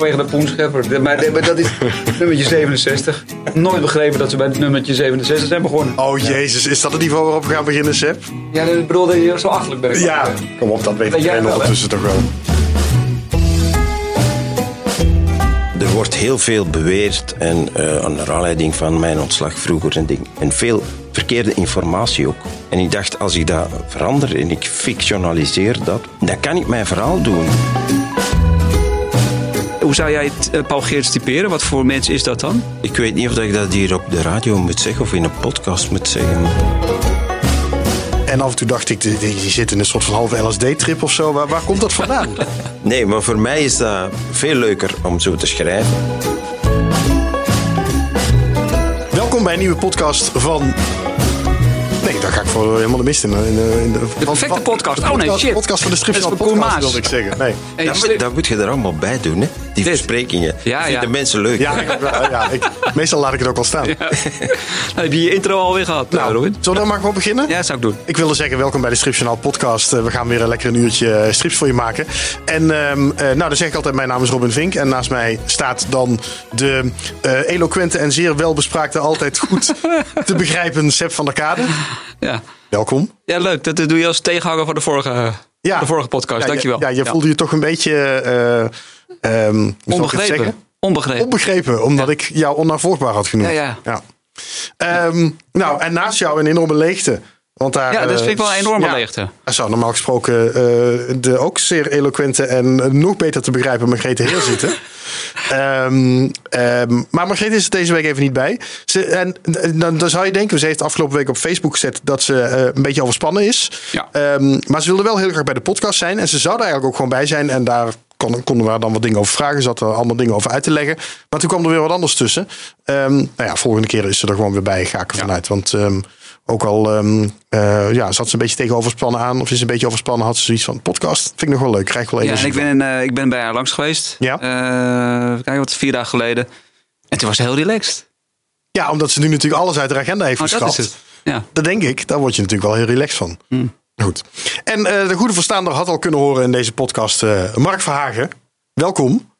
Vanwege de poenschepper. Maar maar dat is nummertje 67. Nooit begrepen dat ze bij het nummertje 67 zijn begonnen. Oh jezus, is dat het niveau waarop we gaan beginnen, Seb? Ja, ik bedoel dat je zo achterlijk bent. Ja, kom op, dat weet jij iedereen ondertussen toch wel. Er wordt heel veel beweerd en eh onder aanleiding van mijn ontslag vroeger en, ding, en veel verkeerde informatie ook. En ik dacht, als ik dat verander en ik fictionaliseer dat, dan kan ik mijn verhaal doen. Hoe zou jij het, eh, Paul Geerts typeren? Wat voor mens is dat dan? Ik weet niet of ik dat hier op de radio moet zeggen of in een podcast moet zeggen. En af en toe dacht ik, die, die zit in een soort van halve LSD-trip of zo. Waar, waar komt dat vandaan? Nee, maar voor mij is dat veel leuker om zo te schrijven. Welkom bij een nieuwe podcast van... Nee, daar ga ik voor helemaal de mist in. in, de- in de, de perfecte podcast. Oh, nee, shit. podcast van de stripjournaal Dat podcast, wilde ik zeggen. Nee. Hey, Dat, moet- dat moet je er allemaal bij doen, hè? Die versprekingen. Ja, Vinden ja. mensen leuk. Ja, ja ik, meestal laat ik het ook wel staan. Nou, heb je je intro alweer gehad, Nou, Robin? zullen we dan maar gewoon beginnen? Ja, dat zou ik doen. Ik wilde zeggen, welkom bij de Stripjournaal podcast. Eh, we gaan weer een lekker een uurtje eh, strips voor je maken. En ehm, eh, nou, dan zeg ik altijd, mijn naam is Robin Vink. En naast mij staat dan de eloquente en zeer welbespraakte, altijd goed te begrijpen Seb van der Kade. Ja. Welkom. ja, leuk. Dat doe je als tegenhanger van de vorige, de vorige podcast. Ja, Dankjewel. Ja, je voelde je toch een beetje... eh, het Onbegrepen. Onbegrepen. Onbegrepen, omdat ik jou onnavolgbaar had genoemd. Ja, ja. Ehm, nou, en naast jou een enorme leegte. Want daar, Ja, dat eh, vind ik wel een enorme ja, leegte. Er zou normaal gesproken eh, de ook zeer eloquente en eh, nog beter te begrijpen Margrethe Heer zitten. Ehm, maar Margrethe is er deze week even niet bij. Ze, en eh, dan, dan zou je denken, ze heeft afgelopen week op Facebook gezet dat ze eh, een beetje overspannen is. Ja. Maar ze wilde wel heel graag bij de podcast zijn. En ze zou er eigenlijk ook gewoon bij zijn. En daar kon, konden we haar dan wat dingen over vragen. Had er allemaal dingen over uit te leggen. Maar toen kwam er weer wat anders tussen. Ehm, nou ja, volgende keer is ze er gewoon weer bij, ga ik ervan uit. Want ehm, ook al um, uh, ja, zat ze een beetje tegen overspannen aan. Of is ze een beetje overspannen, had ze zoiets van podcast. Vind ik nog wel leuk. Krijg wel Ja, en ik ben, eh, ik ben bij haar langs geweest. Ja. Eh, kijk, wat vier dagen geleden. En toen was ze heel relaxed. Ja, omdat ze nu natuurlijk alles uit de agenda heeft Oh, dat geschrapt. is het. Ja. Dat denk ik. Daar word je natuurlijk wel heel relaxed van. Goed. En eh, de goede verstaander had al kunnen horen in deze podcast eh, Mark Verhagen. Welkom.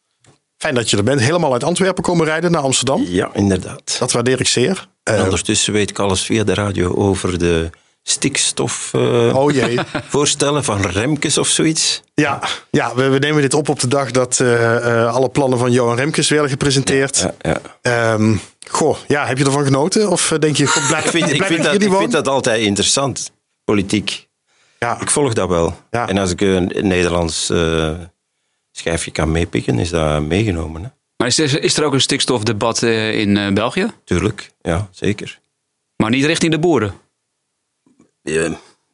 Fijn dat je er bent. Helemaal uit Antwerpen komen rijden naar Amsterdam. Ja, inderdaad. Dat waardeer ik zeer. Eh, ondertussen weet ik alles via de radio over de stikstofvoorstellen oh jee. voorstellen van Remkes of zoiets. Ja, ja we, we nemen dit op op de dag dat alle plannen van Johan Remkes werden gepresenteerd. Ja, ja. Ehm, goh, ja, heb je ervan genoten? Of denk je, goh, blij, Ik, vind, ik, vind dat ik vind dat altijd interessant, politiek. Ja, Ik volg dat wel. Ja. En als ik een Nederlands eh, schijfje kan meepikken, is dat meegenomen. Hè? Maar is er, is er ook een stikstofdebat eh, in eh, België? Tuurlijk, ja, zeker. Maar niet richting de boeren. Eh,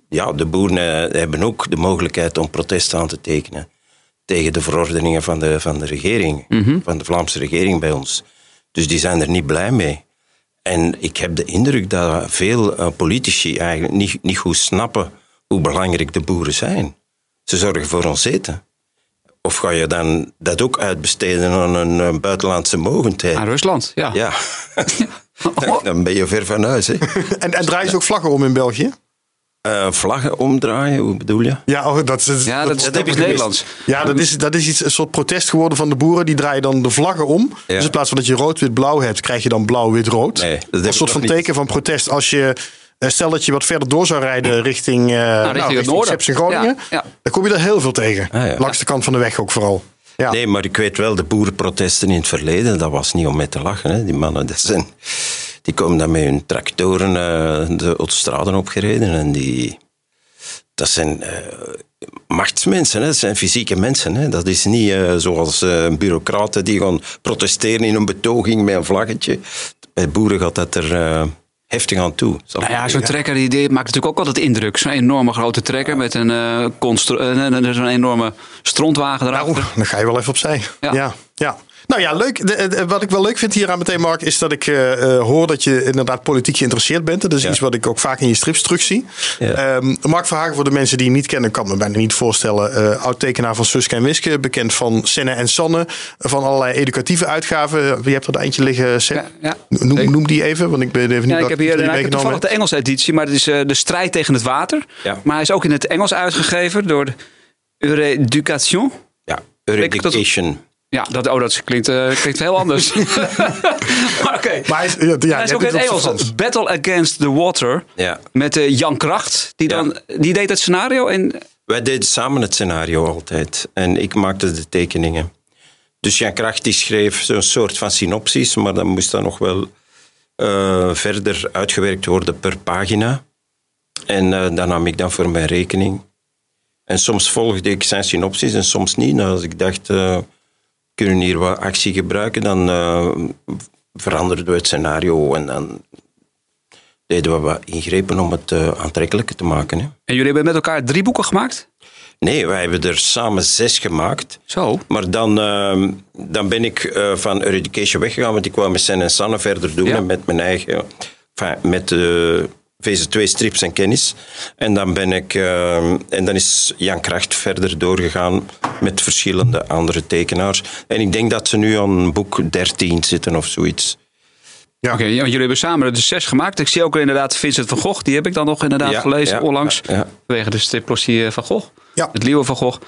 ja, de boeren hebben ook de mogelijkheid om protest aan te tekenen tegen de verordeningen van de, van de regering, van de Vlaamse regering bij ons. Dus die zijn er niet blij mee. En ik heb de indruk dat veel politici eigenlijk niet, niet goed snappen hoe belangrijk de boeren zijn. Ze zorgen voor ons eten. Of ga je dan dat ook uitbesteden aan een, eh, buitenlandse mogendheid? Aan Rusland, ja. Ja, dan ben je ver van huis. Hè. en, en draaien ze ook vlaggen om in België? Eh, vlaggen omdraaien, hoe bedoel je? Ja, oh, dat, is, Ja, dat Nederlands. Ja, dat is, dat is iets, een soort protest geworden van de boeren. Die draaien dan de vlaggen om. Dus in plaats van dat je rood-wit-blauw hebt, krijg je dan blauw-wit-rood. Nee, dat heb een soort van niet. teken van protest. Als je, stel dat je wat verder door zou rijden richting, eh nou, richting het richting Groningen. Ja, ja. Dan kom je er heel veel tegen. Ah, ja. Langs de kant van de weg ook vooral. Ja. Nee, maar ik weet wel, de boerenprotesten in het verleden, dat was niet om mee te lachen. Hè. Die mannen, dat zijn, die komen dan met hun tractoren eh, de autostraden opgereden en die... Dat zijn eh, machtsmensen, hè. dat zijn fysieke mensen. Hè. Dat is niet eh, zoals eh, bureaucraten die gaan protesteren in een betoging met een vlaggetje. Bij boeren gaat dat er eh, heftig aan toe. Nou ja, zo'n trekker die, die maakt natuurlijk ook altijd indruk. Zo'n enorme grote trekker met een, eh, een- zo'n enorme strontwagen erachter. Nou, dan ga je wel even opzij. Ja. Ja. ja, Nou ja, leuk. De- de- wat ik wel leuk vind hier aan meteen, Mark, is dat ik eh, eh, hoor dat je inderdaad politiek geïnteresseerd bent. Dat is Ja. iets wat ik ook vaak in je strips terug zie. Ja. Ehm, Mark Verhagen, voor de mensen die hem niet kennen, kan me bijna niet voorstellen. eh oud-tekenaar van Suske en Wiske, bekend van Senne en Sanne, van allerlei educatieve uitgaven. Wie hebt er eentje liggen? Ja, ja. Noem, noem die even, want ik ben even niet Ja, ik heb hier die ik heb meegenomen toevallig de Engelse editie, maar het is eh, de strijd tegen het water. Ja. Maar hij is ook in het Engels uitgegeven door Eureducation. Ja, Erudication. Ja, dat, oh, dat klinkt, eh, klinkt heel anders. maar oké. Maar hij is, ja, ja, Hij is ook in het Engels. Battle Against the Water. Ja. Met eh, Jan Kracht. Die, dan, die deed het scenario. En Wij deden samen het scenario altijd. En ik maakte de tekeningen. Dus Jan Kracht die schreef zo'n soort van synopsis, maar dan moest dat nog wel eh, verder uitgewerkt worden per pagina. En eh dat nam ik dan voor mijn rekening. En soms volgde ik zijn synopsis en soms niet. Nou, als ik dacht, eh kunnen hier wat actie gebruiken, dan eh, veranderden we het scenario en dan deden we wat ingrepen om het eh, aantrekkelijker te maken. Hè. En jullie hebben met elkaar drie boeken gemaakt? Nee, wij hebben er samen zes gemaakt. Zo. Maar dan, ehm, dan ben ik eh, van Education weggegaan, want ik wou met Sen en Sanne verder doen Ja. en met mijn eigen, enfin, met de VZ2 strips en kennis. En dan ben ik, ehm, en dan is Jan Kracht verder doorgegaan met verschillende andere tekenaars. En ik denk dat ze nu aan boek 13 zitten of zoiets. Ja. Oké, ja, jullie hebben samen de zes gemaakt. Ik zie ook inderdaad Vincent van Gogh. Die heb ik dan nog inderdaad Ja, gelezen ja, onlangs. ja, ja. Vanwege de striplosie van Gogh. Ja. Het Leeuwen van Gogh.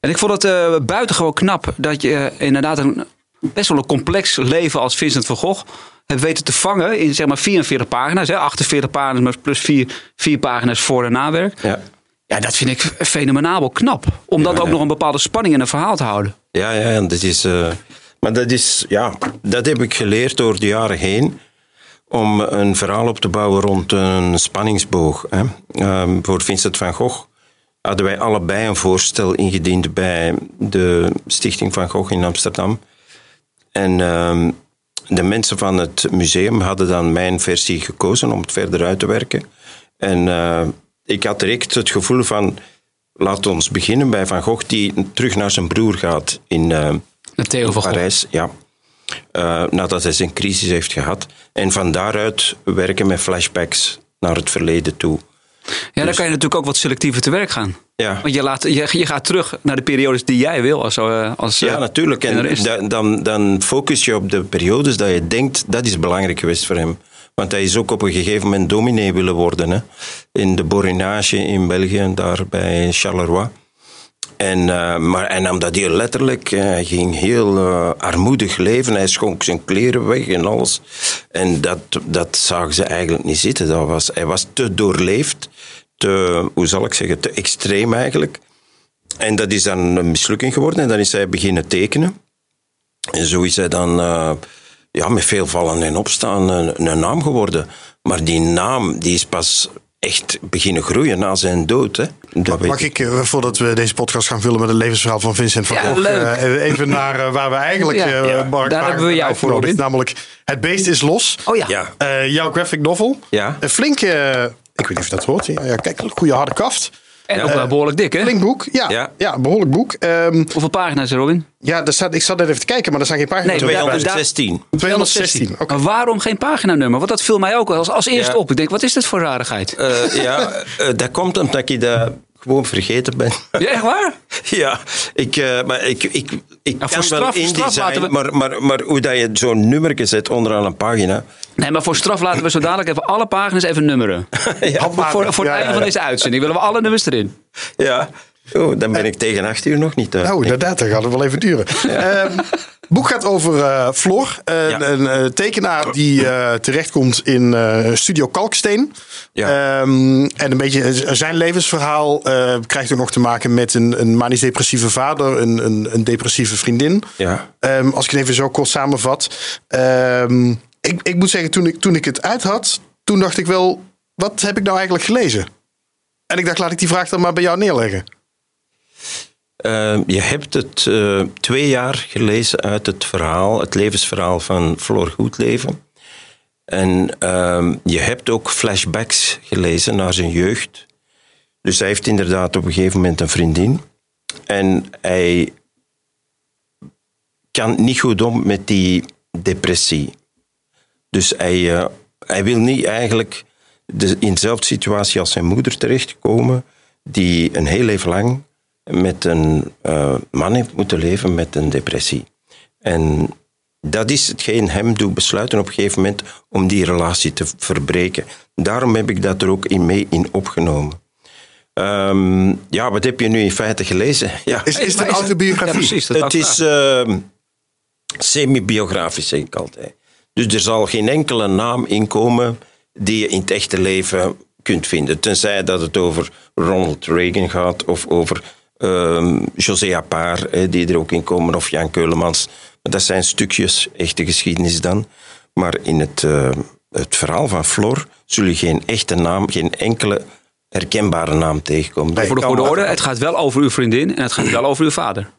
En ik vond het eh, buitengewoon knap dat je eh, inderdaad een best wel een complex leven als Vincent van Gogh hebt weten te vangen in zeg maar 44 pagina's. Hè? 48 pagina's maar plus 4, vier pagina's voor- en nawerk. Ja. Ja, dat vind ik fenomenaal knap. Om dat ook nog een bepaalde spanning in een verhaal te houden. Ja, ja, en dat is. eh, maar dat is, ja, dat heb ik geleerd door de jaren heen. Om een verhaal op te bouwen rond een spanningsboog. Hè. Ehm, voor Vincent van Gogh hadden wij allebei een voorstel ingediend bij de Stichting van Gogh in Amsterdam. En ehm, de mensen van het museum hadden dan mijn versie gekozen om het verder uit te werken. En eh, ik had direct het gevoel van, laat ons beginnen bij Van Gogh, die terug naar zijn broer gaat in van Gogh. Parijs. Ja. Eh, nadat hij zijn crisis heeft gehad. En van daaruit werken met flashbacks naar het verleden toe. Ja, dan kan je natuurlijk ook wat selectiever te werk gaan. Ja. Want je, laat, je, je gaat terug naar de periodes die jij wil als, eh, als Ja, eh, natuurlijk. En dan, dan focus je op de periodes dat je denkt, dat is belangrijk geweest voor hem. Want hij is ook op een gegeven moment dominee willen worden. Hè? In de Borinage in België, daar bij Charleroi. En, eh, maar hij nam dat heel letterlijk. Hij ging heel armoedig leven. Hij schonk zijn kleren weg en alles. En dat, dat zagen ze eigenlijk niet zitten. Dat was, hij was te doorleefd. Te, hoe zal ik zeggen, te extreem eigenlijk. En dat is dan een mislukking geworden. En dan is hij beginnen tekenen. En zo is hij dan eh, ja, met veel vallen en opstaan een, een naam geworden. Maar die naam die is pas echt beginnen groeien na zijn dood. Hè. Dat Mag ik, eh, voordat we deze podcast gaan vullen met het levensverhaal van Vincent van Gogh, eh, even naar waar we eigenlijk, Ja, eh, ja. Mark, Daar hebben we jou voor, uitgenodigd. Robin. Namelijk Het Beest is Los. Oh ja. Ja, Eh, jouw graphic novel. Ja. Een flinke, ik weet niet of je dat hoort. Ja, ja, kijk, een goede harde kaft. En ook wel behoorlijk dik, hè? Flink boek. Ja, ja. Ja. een behoorlijk boek. Ehm, Hoeveel pagina's, Robin? ja, daar staat, ik zat net even te kijken, maar er staan geen pagina's. Nee, op. maar daar- 216. 216. Oké. Maar waarom geen paginanummer? Want dat viel mij ook als, als eerste Ja. op. Ik denk, wat is dit voor rarigheid? Eh, ja, eh, dat komt omdat ik dat gewoon vergeten ben. Ja, echt waar? ja, ik, eh, maar ik, ik, ik voor kan straf- wel InDesign, we- maar, maar, maar hoe dat je zo'n nummer zet onderaan een pagina... Nee, maar voor straf laten we zo dadelijk even alle pagina's even nummeren. ja, Voor, voor, voor het einde van deze uitzending willen we alle nummers erin. ja. Oh, dan ben ik tegen acht uur nog niet uit. Nou, inderdaad, dat gaat het wel even duren. Ehm, Het boek gaat over eh Floor, een, Ja. een eh, tekenaar die eh, terechtkomt in eh, Studio Kalksteen. Ja. Ehm, en een beetje zijn levensverhaal eh, krijgt ook nog te maken met een, een manisch-depressieve vader, een, een, een depressieve vriendin. Ja. Ehm, als ik het even zo kort samenvat. Ik, ik moet zeggen, toen ik, toen ik het uit had, toen dacht ik wel, wat heb ik nou eigenlijk gelezen? En ik dacht, laat ik die vraag dan maar bij jou neerleggen. Eh, je hebt het eh, twee jaar gelezen uit het verhaal, het levensverhaal van Floor Goedleven. En ehm, je hebt ook flashbacks gelezen naar zijn jeugd. Dus hij heeft inderdaad op een gegeven moment een vriendin. En hij kan niet goed om met die depressie. Dus hij, eh, hij wil niet eigenlijk in dezelfde situatie als zijn moeder terechtkomen, die een heel leven lang met een eh, man heeft moeten leven met een depressie. En dat is hetgeen hem doet besluiten op een gegeven moment om die relatie te verbreken. Daarom heb ik dat er ook in mee in opgenomen. Ehm, ja, wat heb je nu in feite gelezen? Ja, Is, is het een autobiografie? Ja, precies. Dat het is, ehm, semi-biografisch, zeg ik altijd. Dus er zal geen enkele naam inkomen die je in het echte leven kunt vinden. Tenzij dat het over Ronald Reagan gaat of over ehm José Appar, hè, die er ook in komen, of Jan Keulemans. Dat zijn stukjes echte geschiedenis dan. Maar in het, eh, het verhaal van Flor zul je geen echte naam, geen enkele herkenbare naam tegenkomen. Voor de goede orde, het gaat wel over uw vriendin en het gaat wel over uw vader.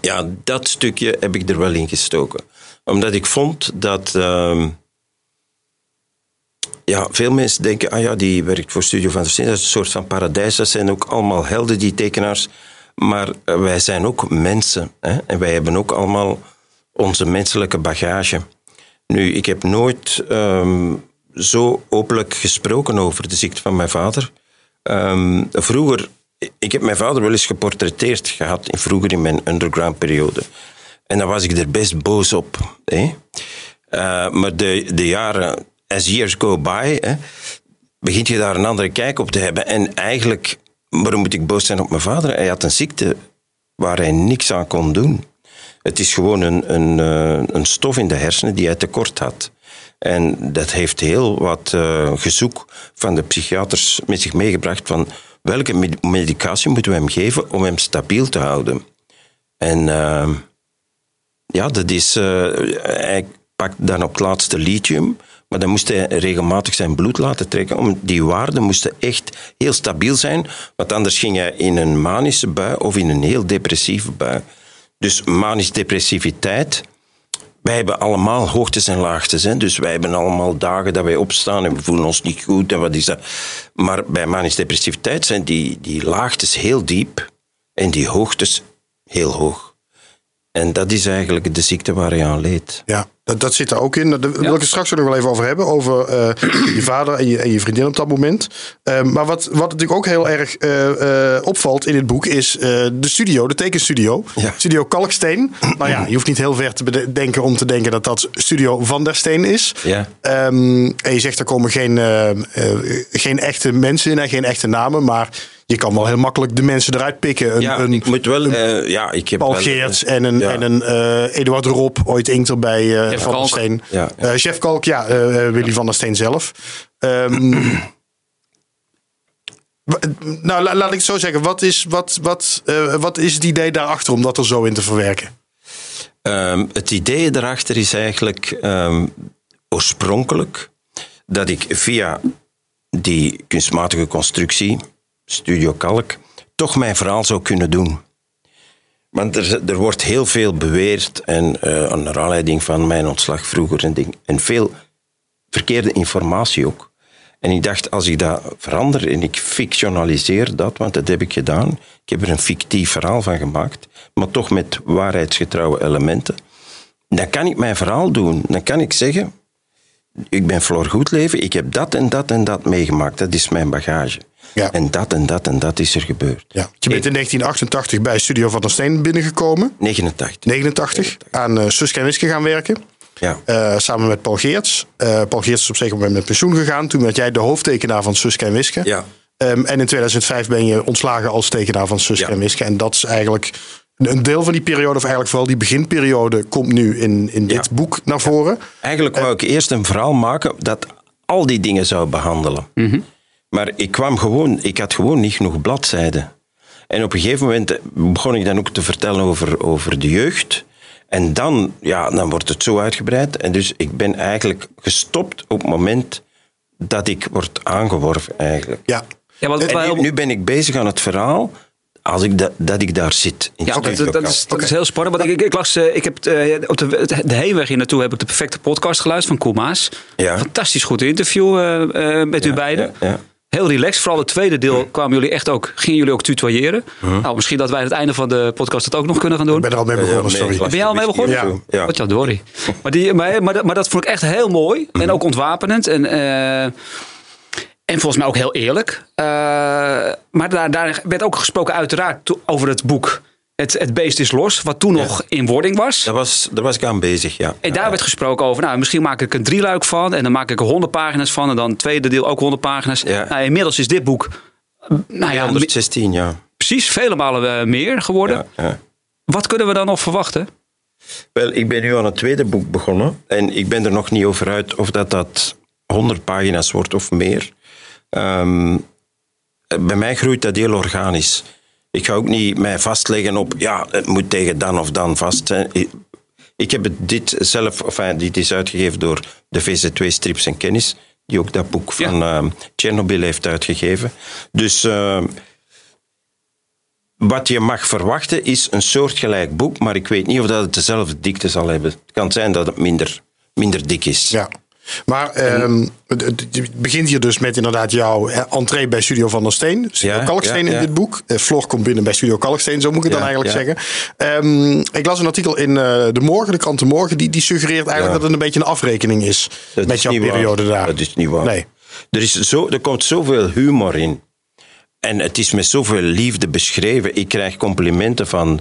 Ja, dat stukje heb ik er wel in gestoken. Omdat ik vond dat. ehm, ja, veel mensen denken, ah ja, die werkt voor Studio van Steen. Dat is een soort van paradijs. Dat zijn ook allemaal helden, die tekenaars. Maar eh, wij zijn ook mensen. Hè? En wij hebben ook allemaal onze menselijke bagage. Nu, ik heb nooit ehm, zo openlijk gesproken over de ziekte van mijn vader. Ehm, vroeger, ik heb mijn vader wel eens geportretteerd gehad, in, vroeger in mijn underground periode. En dan was ik er best boos op. Hè? Eh, maar de, de jaren, as years go by, hè, begint je daar een andere kijk op te hebben. En eigenlijk, waarom moet ik boos zijn op mijn vader? Hij had een ziekte waar hij niks aan kon doen. Het is gewoon een, een, eh, een stof in de hersenen die hij tekort had. En dat heeft heel wat eh, gezoek van de psychiaters met zich meegebracht van welke med- medicatie moeten we hem geven om hem stabiel te houden. En eh, ja, dat is, hij pakt dan op het laatste lithium, maar dan moest hij regelmatig zijn bloed laten trekken. Om, die waarden moesten echt heel stabiel zijn, want anders ging hij in een manische bui of in een heel depressieve bui. Dus manisch-depressiviteit, wij hebben allemaal hoogtes en laagtes. Hè? Dus wij hebben allemaal dagen dat wij opstaan en we voelen ons niet goed. En wat is dat? Maar bij manisch-depressiviteit zijn die, die laagtes heel diep en die hoogtes heel hoog. En dat is eigenlijk de ziekte waar hij aan leed. Ja, dat, dat zit er ook in. Daar wil ik het straks nog wel even over hebben. Over eh, je vader en je, en je vriendin op dat moment. Eh, maar wat, wat natuurlijk ook heel erg eh, eh, opvalt in dit boek is eh, de studio, de tekenstudio. Ja. Studio Kalksteen. nou ja, je hoeft niet heel ver te bedenken om te denken dat dat Studio Van der Steen is. Ja. Ehm, en je zegt er komen geen, geen echte mensen in en geen echte namen. Maar je kan wel heel makkelijk de mensen eruit pikken. Een, Ja, een ik moet wel... eh, ja, ik heb Paul wel, Geerts eh, en een, ja. en een eh, Eduard Rob, ooit inkter bij eh, Jeff Van der. Steen. Ja. Eh, Chef Kalk, ja, eh, eh, Willy van der Steen zelf. Ehm, nou, la- laat ik het zo zeggen. Wat is, wat, wat, eh, wat is het idee daarachter om dat er zo in te verwerken? Ehm, het idee erachter is eigenlijk ehm, oorspronkelijk dat ik via die kunstmatige constructie, Studio Kalk, toch mijn verhaal zou kunnen doen. Want er, er wordt heel veel beweerd en eh naar aanleiding van mijn ontslag vroeger en, ding, en veel verkeerde informatie ook. En ik dacht, als ik dat verander en ik fictionaliseer dat, want dat heb ik gedaan. Ik heb er een fictief verhaal van gemaakt, maar toch met waarheidsgetrouwe elementen. Dan kan ik mijn verhaal doen. Dan kan ik zeggen, ik ben Floor Goedleven, ik heb dat en dat en dat meegemaakt. Dat is mijn bagage. Ja. En dat en dat en dat is er gebeurd. Ja. Je bent in 1988 bij Studio Van der Steen binnengekomen. 89. 89. Aan uh, Suske en Wiske gaan werken. Ja. Eh, samen met Paul Geerts. Eh, Paul Geerts is op een zeker moment met pensioen gegaan. Toen werd jij de hoofdtekenaar van Suske en Wiske. Ja. Ehm, en in 2005 ben je ontslagen als tekenaar van Suske Ja. en Wiske. En dat is eigenlijk een deel van die periode, of eigenlijk vooral die beginperiode, komt nu in, in dit Ja. boek naar voren. Eigenlijk wou ik eerst een verhaal maken dat al die dingen zou behandelen. Maar ik kwam gewoon, ik had gewoon niet genoeg bladzijden. En op een gegeven moment begon ik dan ook te vertellen over, over de jeugd. En dan, ja, dan wordt het zo uitgebreid. En dus ik ben eigenlijk gestopt op het moment dat ik word aangeworven eigenlijk. Ja. Ja, wij nu, ben ik bezig aan het verhaal als ik da- dat ik daar zit. In Ja, het dat, dat, is, dat is heel spannend. Want ik, ik, ik las, eh, ik heb eh, op de, de heenweg hier naartoe heb ik de perfecte podcast geluisterd van Koemaas. Ja. Fantastisch goed interview eh, eh, met u beiden. ja, ja. Heel relaxed. Vooral het tweede deel kwamen jullie echt ook, gingen jullie ook tutoyeren. Nou, misschien dat wij aan het einde van de podcast dat ook nog kunnen gaan doen. Ik ben er al mee Ja, begonnen, sorry. Ben jij al mee begonnen? zo. Ja. Wat ja, Dory. Maar, die, maar, maar, dat- maar dat vond ik echt heel mooi. En ook ontwapenend. En, eh, en volgens mij ook heel eerlijk. Eh, maar daar, daar werd ook gesproken uiteraard over het boek het, het Beest is Los. Wat toen nog in wording was. Daar was, daar was ik aan bezig, ja. En daar werd gesproken over, nou, misschien maak ik een drieluik van. En dan maak ik er honderd pagina's van. En dan het tweede deel ook honderd pagina's. Nou, inmiddels is dit boek, nou ja, 116, ja. precies vele malen eh, meer geworden. ja, ja. Wat kunnen we dan nog verwachten? Wel, ik ben nu aan het tweede boek begonnen. En ik ben er nog niet over uit of dat, dat 100 pagina's wordt of meer. Ehm, bij mij groeit dat heel organisch. Ik ga ook niet mij vastleggen op, ja, het moet tegen dan of dan vast zijn. Ik, heb het dit zelf, enfin, dit is uitgegeven door de VZ2 Strips en Kennis, die ook dat boek van ehm, Chernobyl heeft uitgegeven. Dus ehm, wat je mag verwachten is een soortgelijk boek, maar ik weet niet of dat het dezelfde dikte zal hebben. Het kan zijn dat het minder, minder dik is. Ja. Maar ehm, het, begint hier dus met inderdaad jouw entree bij Studio Van der Steen. Studio Ja, Kalksteen ja, in dit boek. Eh, Floor komt binnen bij Studio Kalksteen, zo moet ik het dan eigenlijk zeggen. Ehm, ik las een artikel in eh, De Morgen, de krant De Morgen, die, die suggereert eigenlijk dat het een beetje een afrekening is Dat met is jouw waar. periode daar. Dat is niet waar. Nee. Er, is zo, er komt zoveel humor in. En het is met zoveel liefde beschreven. Ik krijg complimenten van,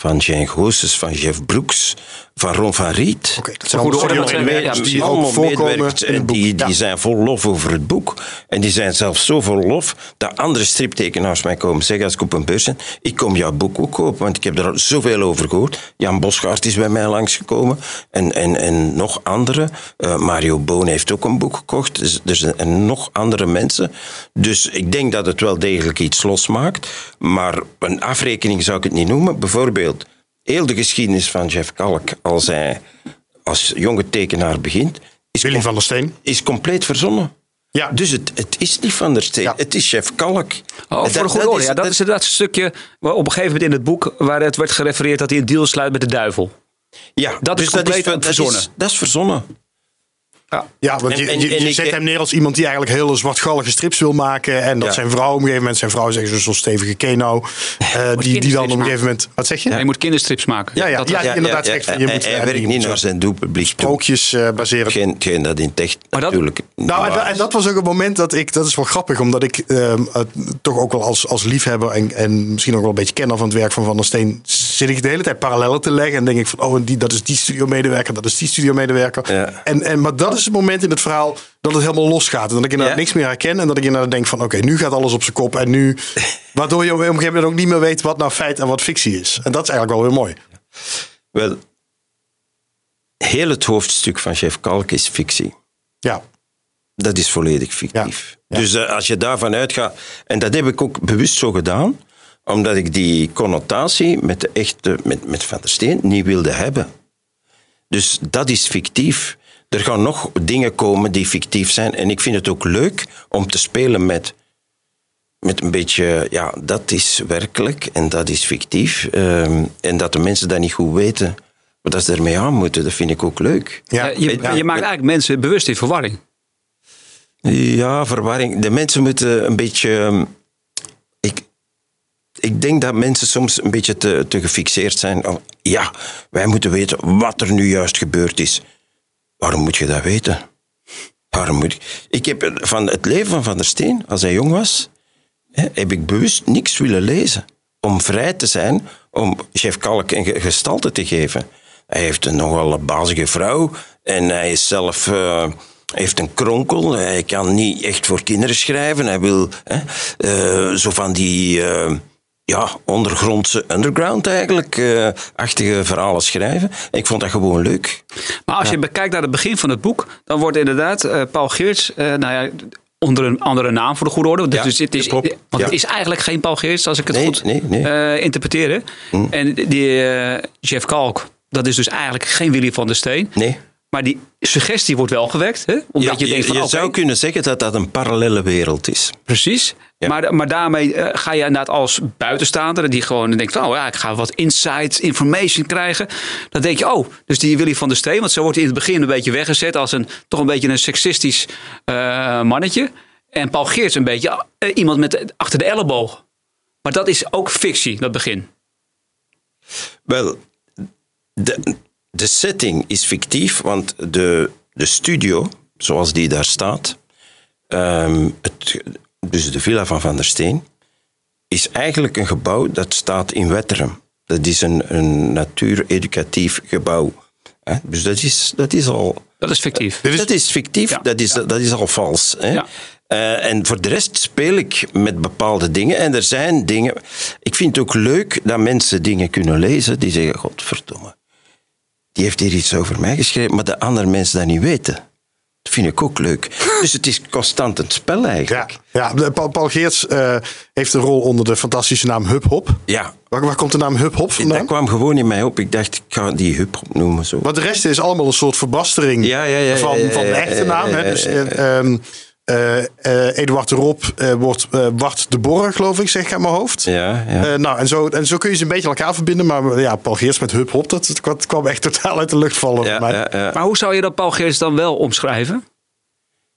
van Jane Goossens, van Jeff Brooks, van Ron van Riet. Dat zijn Goede orde, die allemaal medewerkers en die, Ja. die zijn vol lof over het boek. En die zijn zelfs zo vol lof dat andere striptekenaars mij komen zeggen als ik op een beurs ben, ik kom jouw boek ook kopen, want ik heb er zoveel over gehoord. Jan Bosgaard is bij mij langsgekomen en, en, en nog anderen. Eh, Mario Boon heeft ook een boek gekocht. Dus, er zijn en nog andere mensen. Dus ik denk dat het wel degelijk iets losmaakt. Maar een afrekening zou ik het niet noemen. Bijvoorbeeld, heel de geschiedenis van Jeff Kalk, als hij als jonge tekenaar begint, is, Willy com- van der Steen. is compleet verzonnen. Ja. Dus het, het is niet Van der Steen, Ja. het is Chef Kalk. Oh, voor de goede orde. Ja, dat is inderdaad een stukje waar op een gegeven moment in het boek waar het werd gerefereerd dat hij een deal sluit met de duivel. ja, dat is dus compleet ver- dat verzonnen. is, dat is verzonnen. Ja, want En- je, en- je, en je ik- zet hem neer als iemand die eigenlijk hele zwartgallige strips wil maken. En dat Ja. zijn vrouw, op een gegeven moment zijn vrouw zeggen ze zo'n stevige Keno. eh, die, die dan op een gegeven moment. Wat zeg je? Ja, je moet kinderstrips maken. Ja, ja, Dat- ja. inderdaad zegt van, je hij, moet- hij en werkt niet naar zijn doelpubliek. Sprookjes eh, baseren. Geen, geen dat in echt Maar dat- natuurlijk Nou, en, dat was ook een moment dat ik, dat is wel grappig, omdat ik ehm, het toch ook wel als, als liefhebber en, en misschien ook wel een beetje kenner van het werk van Van der Steen, zit ik de hele tijd parallellen te leggen en denk ik van, oh, en die, dat is die studiomedewerker, dat is die studiomedewerker. Ja. En, en, maar dat is het moment in het verhaal dat het helemaal losgaat. En dat ik inderdaad Ja. niks meer herken en dat ik inderdaad denk van, oké, nu gaat alles op zijn kop en nu, waardoor je op een gegeven moment ook niet meer weet wat nou feit en wat fictie is. En dat is eigenlijk wel weer mooi. Wel, heel het hoofdstuk van Chef Kalk is fictie. Ja, Dat is volledig fictief. Ja. Dus eh, als je daarvan uitgaat, en dat heb ik ook bewust zo gedaan, omdat ik die connotatie met, de echte, met, met Van der Steen niet wilde hebben. Dus dat is fictief. Er gaan nog dingen komen die fictief zijn. En ik vind het ook leuk om te spelen met, met een beetje, ja, dat is werkelijk en dat is fictief. Ehm, en dat de mensen dat niet goed weten wat ze ermee aan moeten, dat vind ik ook leuk. ja. Ja, je, Ja. je maakt eigenlijk mensen bewust in verwarring. Ja, verwarring. De mensen moeten een beetje. Ik, denk dat mensen soms een beetje te, te gefixeerd zijn. op, ja, wij moeten weten wat er nu juist gebeurd is. Waarom moet je dat weten? Waarom moet ik... ik heb van het leven van Van der Steen, als hij jong was, heb ik bewust niks willen lezen. Om vrij te zijn, om chef Kalk een ge- gestalte te geven. Hij heeft een nogal bazige vrouw en hij is zelf... eh, heeft een kronkel, hij kan niet echt voor kinderen schrijven. Hij wil hè, eh, zo van die eh, ja, ondergrondse underground eigenlijk, eh, achtige verhalen schrijven. Ik vond dat gewoon leuk. Maar als je bekijkt naar het begin van het boek, dan wordt inderdaad eh, Paul Geerts, eh, nou ja, onder een andere naam voor de goede orde. Ja, dus het is. Want het is eigenlijk geen Paul Geerts, als ik het Nee, goed nee, nee. interpreteer. hè. En die Jeff Kalk, dat is dus eigenlijk geen Willy van der Steen. Nee. Maar die suggestie wordt wel gewekt. Hè? Omdat Ja, je denkt van, je oké, zou kunnen zeggen dat dat een parallele wereld is. Precies. Ja. Maar, maar daarmee eh, ga je inderdaad als buitenstaander, die gewoon denkt van, oh ja, ik ga wat insights, information krijgen. Dan denk je, oh, dus die Willy van der Steen, want zo wordt hij in het begin een beetje weggezet als een, toch een beetje een seksistisch eh, mannetje. En Paul Geerts een beetje eh, iemand met achter de elleboog. Maar dat is ook fictie, dat begin. Wel, de, de setting is fictief, want de, de studio, zoals die daar staat, ehm, het, dus de villa van Van der Steen, is eigenlijk een gebouw dat staat in Wetteren. Dat is een, een natuureducatief gebouw. hè. Dus dat is, dat is al Dat is fictief. dat is fictief, Ja. dat, is, dat is al vals. Hè? Ja. Eh, en voor de rest speel ik met bepaalde dingen. En er zijn dingen. Ik vind het ook leuk dat mensen dingen kunnen lezen die zeggen: Godverdomme. Die heeft hier iets over mij geschreven, maar de andere mensen dat niet weten. Dat vind ik ook leuk. Dus het is constant een spel Ja, eigenlijk. ja de- Paul, Paul Geerts eh, heeft een rol onder de fantastische naam Hub Hop. Ja, Waar, waar komt de naam Hub Hop vandaan? dat kwam gewoon in mij op. Ik dacht, ik ga die hub noemen. Zo. Want de rest is allemaal een soort verbastering Ja, ja, ja, van, ja, ja, van de ja, echte ja, naam. ja, hè. ja, Dus, ja, eh, ehm, eh, eh, Eduard de Rob eh, wordt eh Bart de Borre, geloof ik, zeg ik aan mijn hoofd. Ja, ja. Eh, nou, en zo, en zo kun je ze een beetje aan elkaar verbinden. Maar ja, Paul Geerts met Hub Hop, dat, dat kwam echt totaal uit de lucht vallen. ja, ja, ja. Maar hoe zou je dat Paul Geerts dan wel omschrijven?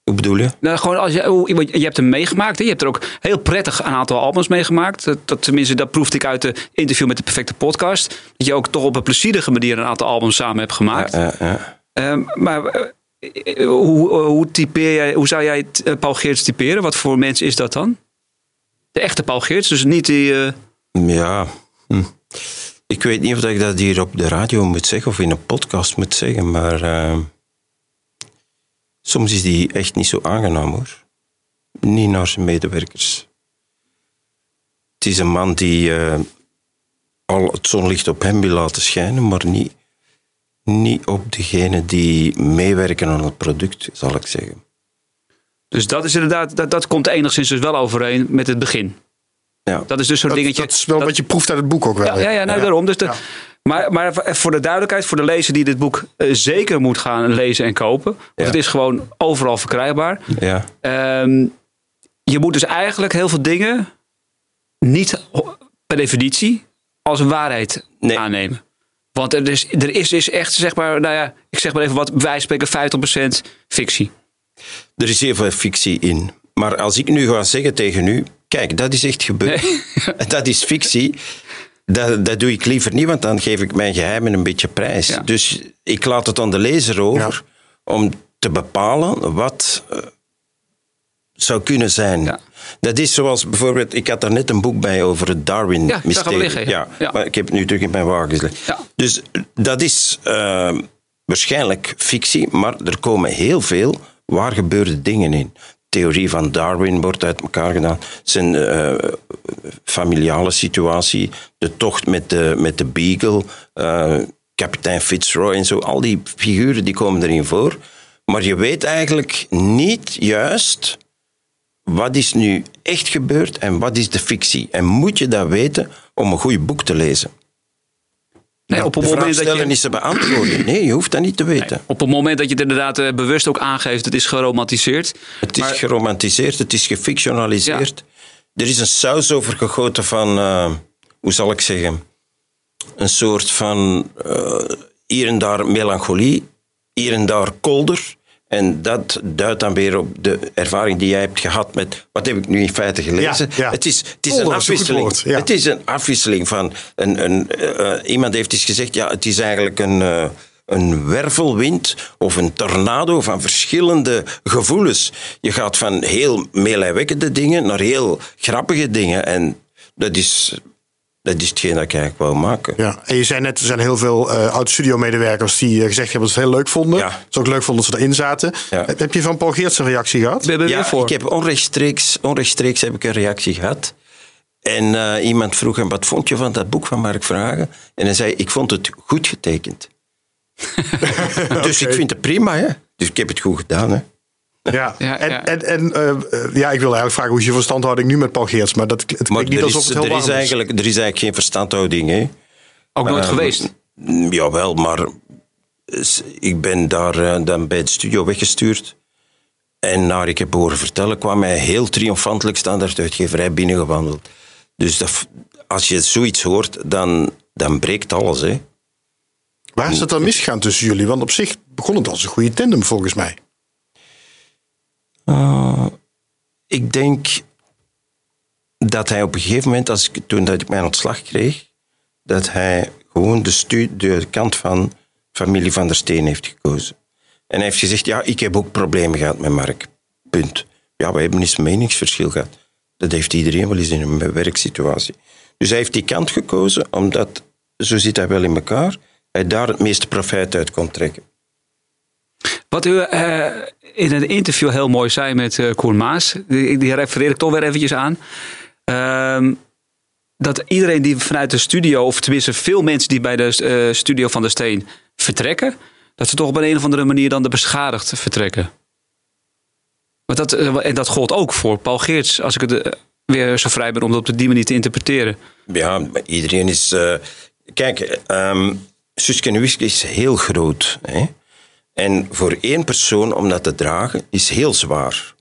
Hoe bedoel je? Nou, gewoon als je, je hebt hem meegemaakt. Hè? Je hebt er ook heel prettig een aantal albums meegemaakt. Dat, dat, tenminste, dat proefde ik uit de interview met de perfecte podcast. Dat je ook toch op een plezierige manier een aantal albums samen hebt gemaakt. Ja, ja. Ehm, maar eh, eh, hoe, eh, hoe, typeer jij, hoe zou jij eh, Paul Geerts typeren? Wat voor mens is dat dan? De echte Paul Geerts, dus niet die... eh, Ja. Hm. Ik weet niet of ik dat hier op de radio moet zeggen of in een podcast moet zeggen, maar soms is die echt niet zo aangenaam hoor. Niet naar zijn medewerkers. Het is een man die al het zonlicht op hem wil laten schijnen, maar niet, niet op degene die meewerken aan het product, zal ik zeggen. dus dat is inderdaad, dat, dat komt enigszins dus wel overeen met het begin. Ja. Dat is dus zo'n dingetje. dat is wel dat- wat je proeft uit het boek ook wel. Ja, ja, ja, nou, daarom. Dus de, maar, maar voor de duidelijkheid, voor de lezer die dit boek eh, zeker moet gaan lezen en kopen. Want het is gewoon overal verkrijgbaar. Ja. Ehm, je moet dus eigenlijk heel veel dingen niet per definitie als een waarheid Nee. aannemen. Want er is, er is, is echt, zeg maar, nou ja, ik zeg maar even wat, wij spreken 50% fictie. Er is heel veel fictie in. Maar als ik nu ga zeggen tegen u, kijk, dat is echt gebeurd. Dat is fictie. Dat, dat doe ik liever niet, want dan geef ik mijn geheimen een beetje prijs. Ja. Dus ik laat het aan de lezer over om te bepalen wat eh, zou kunnen zijn. Ja. Dat is zoals bijvoorbeeld, ik had daar net een boek bij over het Ja, Darwin-mysterie. liggen, ja. Ja. maar ik heb het nu terug in mijn wagen gelegd. Ja. Dus dat is eh, waarschijnlijk fictie, maar er komen heel veel waar gebeurde dingen in. Theorie van Darwin wordt uit elkaar gedaan. Zijn eh, familiale situatie, de tocht met de, met de Beagle, eh, kapitein Fitzroy en zo. Al die figuren die komen erin voor. Maar je weet eigenlijk niet juist wat is nu echt gebeurd en wat is de fictie. En moet je dat weten om een goed boek te lezen. Nee, op, het moment dat je, is te beantwoorden. Nee, je hoeft dat niet te weten. op het moment dat je het inderdaad eh, bewust ook aangeeft, het is geromantiseerd. Het is geromantiseerd, het is gefictionaliseerd. Er is een saus over gegoten van, eh, hoe zal ik zeggen, een soort van eh, hier en daar melancholie, hier en daar kolder. En dat duidt dan weer op de ervaring die jij hebt gehad met, wat heb ik nu in feite gelezen? Ja, ja. Het is, het is een afwisseling. ja. Het is een afwisseling van, een, een, eh, iemand heeft eens gezegd, ja, het is eigenlijk een... eh, een wervelwind of een tornado van verschillende gevoelens. Je gaat van heel meelijwekkende dingen naar heel grappige dingen. En dat is, dat is hetgeen dat ik eigenlijk wou maken. Ja, en je zei net, er zijn heel veel uh, oud-studio-medewerkers die uh, gezegd hebben dat ze het heel leuk vonden. Ja. Het is ook leuk vonden dat ze erin zaten. Ja. Heb je van Paul Geerts een reactie gehad? Ja, voor. ik heb onrechtstreeks, onrechtstreeks heb ik een reactie gehad. En eh, iemand vroeg hem, wat vond je van dat boek van Mark Vragen? En hij zei, ik vond het goed getekend. dus ik vind het prima, hè. Dus ik heb het goed gedaan, hè. Ja, Ja, en, ja. en, en eh, eh, ja, ik wil eigenlijk vragen hoe is je verstandhouding nu met Paul Geerts? Maar dat het Maar klinkt niet alsof is, het heel er, warm is is. eigenlijk, er is eigenlijk geen verstandhouding, hè. ook nooit Eh, geweest. mm, Jawel, maar ik ben daar dan bij de studio weggestuurd. En naar ik heb horen vertellen, kwam hij heel triomfantelijk standaarduitgeverij binnengewandeld. Dus dat, als je zoiets hoort, dan, dan breekt alles. Hè. Waar is het dan misgegaan tussen jullie? Want op zich begon het als een goede tandem volgens mij. Uh, ik denk dat hij op een gegeven moment, als toen dat ik mijn ontslag kreeg, dat hij gewoon de, stu- de kant van familie van der Steen heeft gekozen. En hij heeft gezegd, ja, ik heb ook problemen gehad met Mark. Punt. Ja, we hebben eens een meningsverschil gehad. Dat heeft iedereen wel eens in een werksituatie. Dus hij heeft die kant gekozen, omdat, zo zit hij wel in elkaar, hij daar het meeste profijt uit kon trekken. Wat u eh, in een interview heel mooi zei met eh Koen Maas, die, die refereer ik toch weer eventjes aan. Ehm, dat iedereen die vanuit de studio, of tenminste veel mensen die bij de eh, studio van de Steen vertrekken, dat ze toch op een, of andere manier dan de beschadigd vertrekken. Want dat, en dat gold ook voor Paul Geerts, als ik het weer zo vrij ben om dat op die manier te interpreteren. Ja, maar iedereen is. kijk, ehm Suske en is heel groot. Hè? En voor één persoon om dat te dragen is heel zwaar.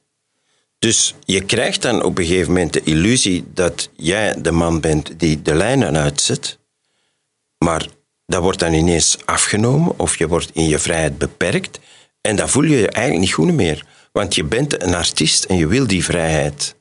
Dus je krijgt dan op een gegeven moment de illusie dat jij de man bent die de lijnen uitzet. Maar dat wordt dan ineens afgenomen of je wordt in je vrijheid beperkt. En dan voel je je eigenlijk niet goed meer. Want je bent een artiest en je wil die vrijheid.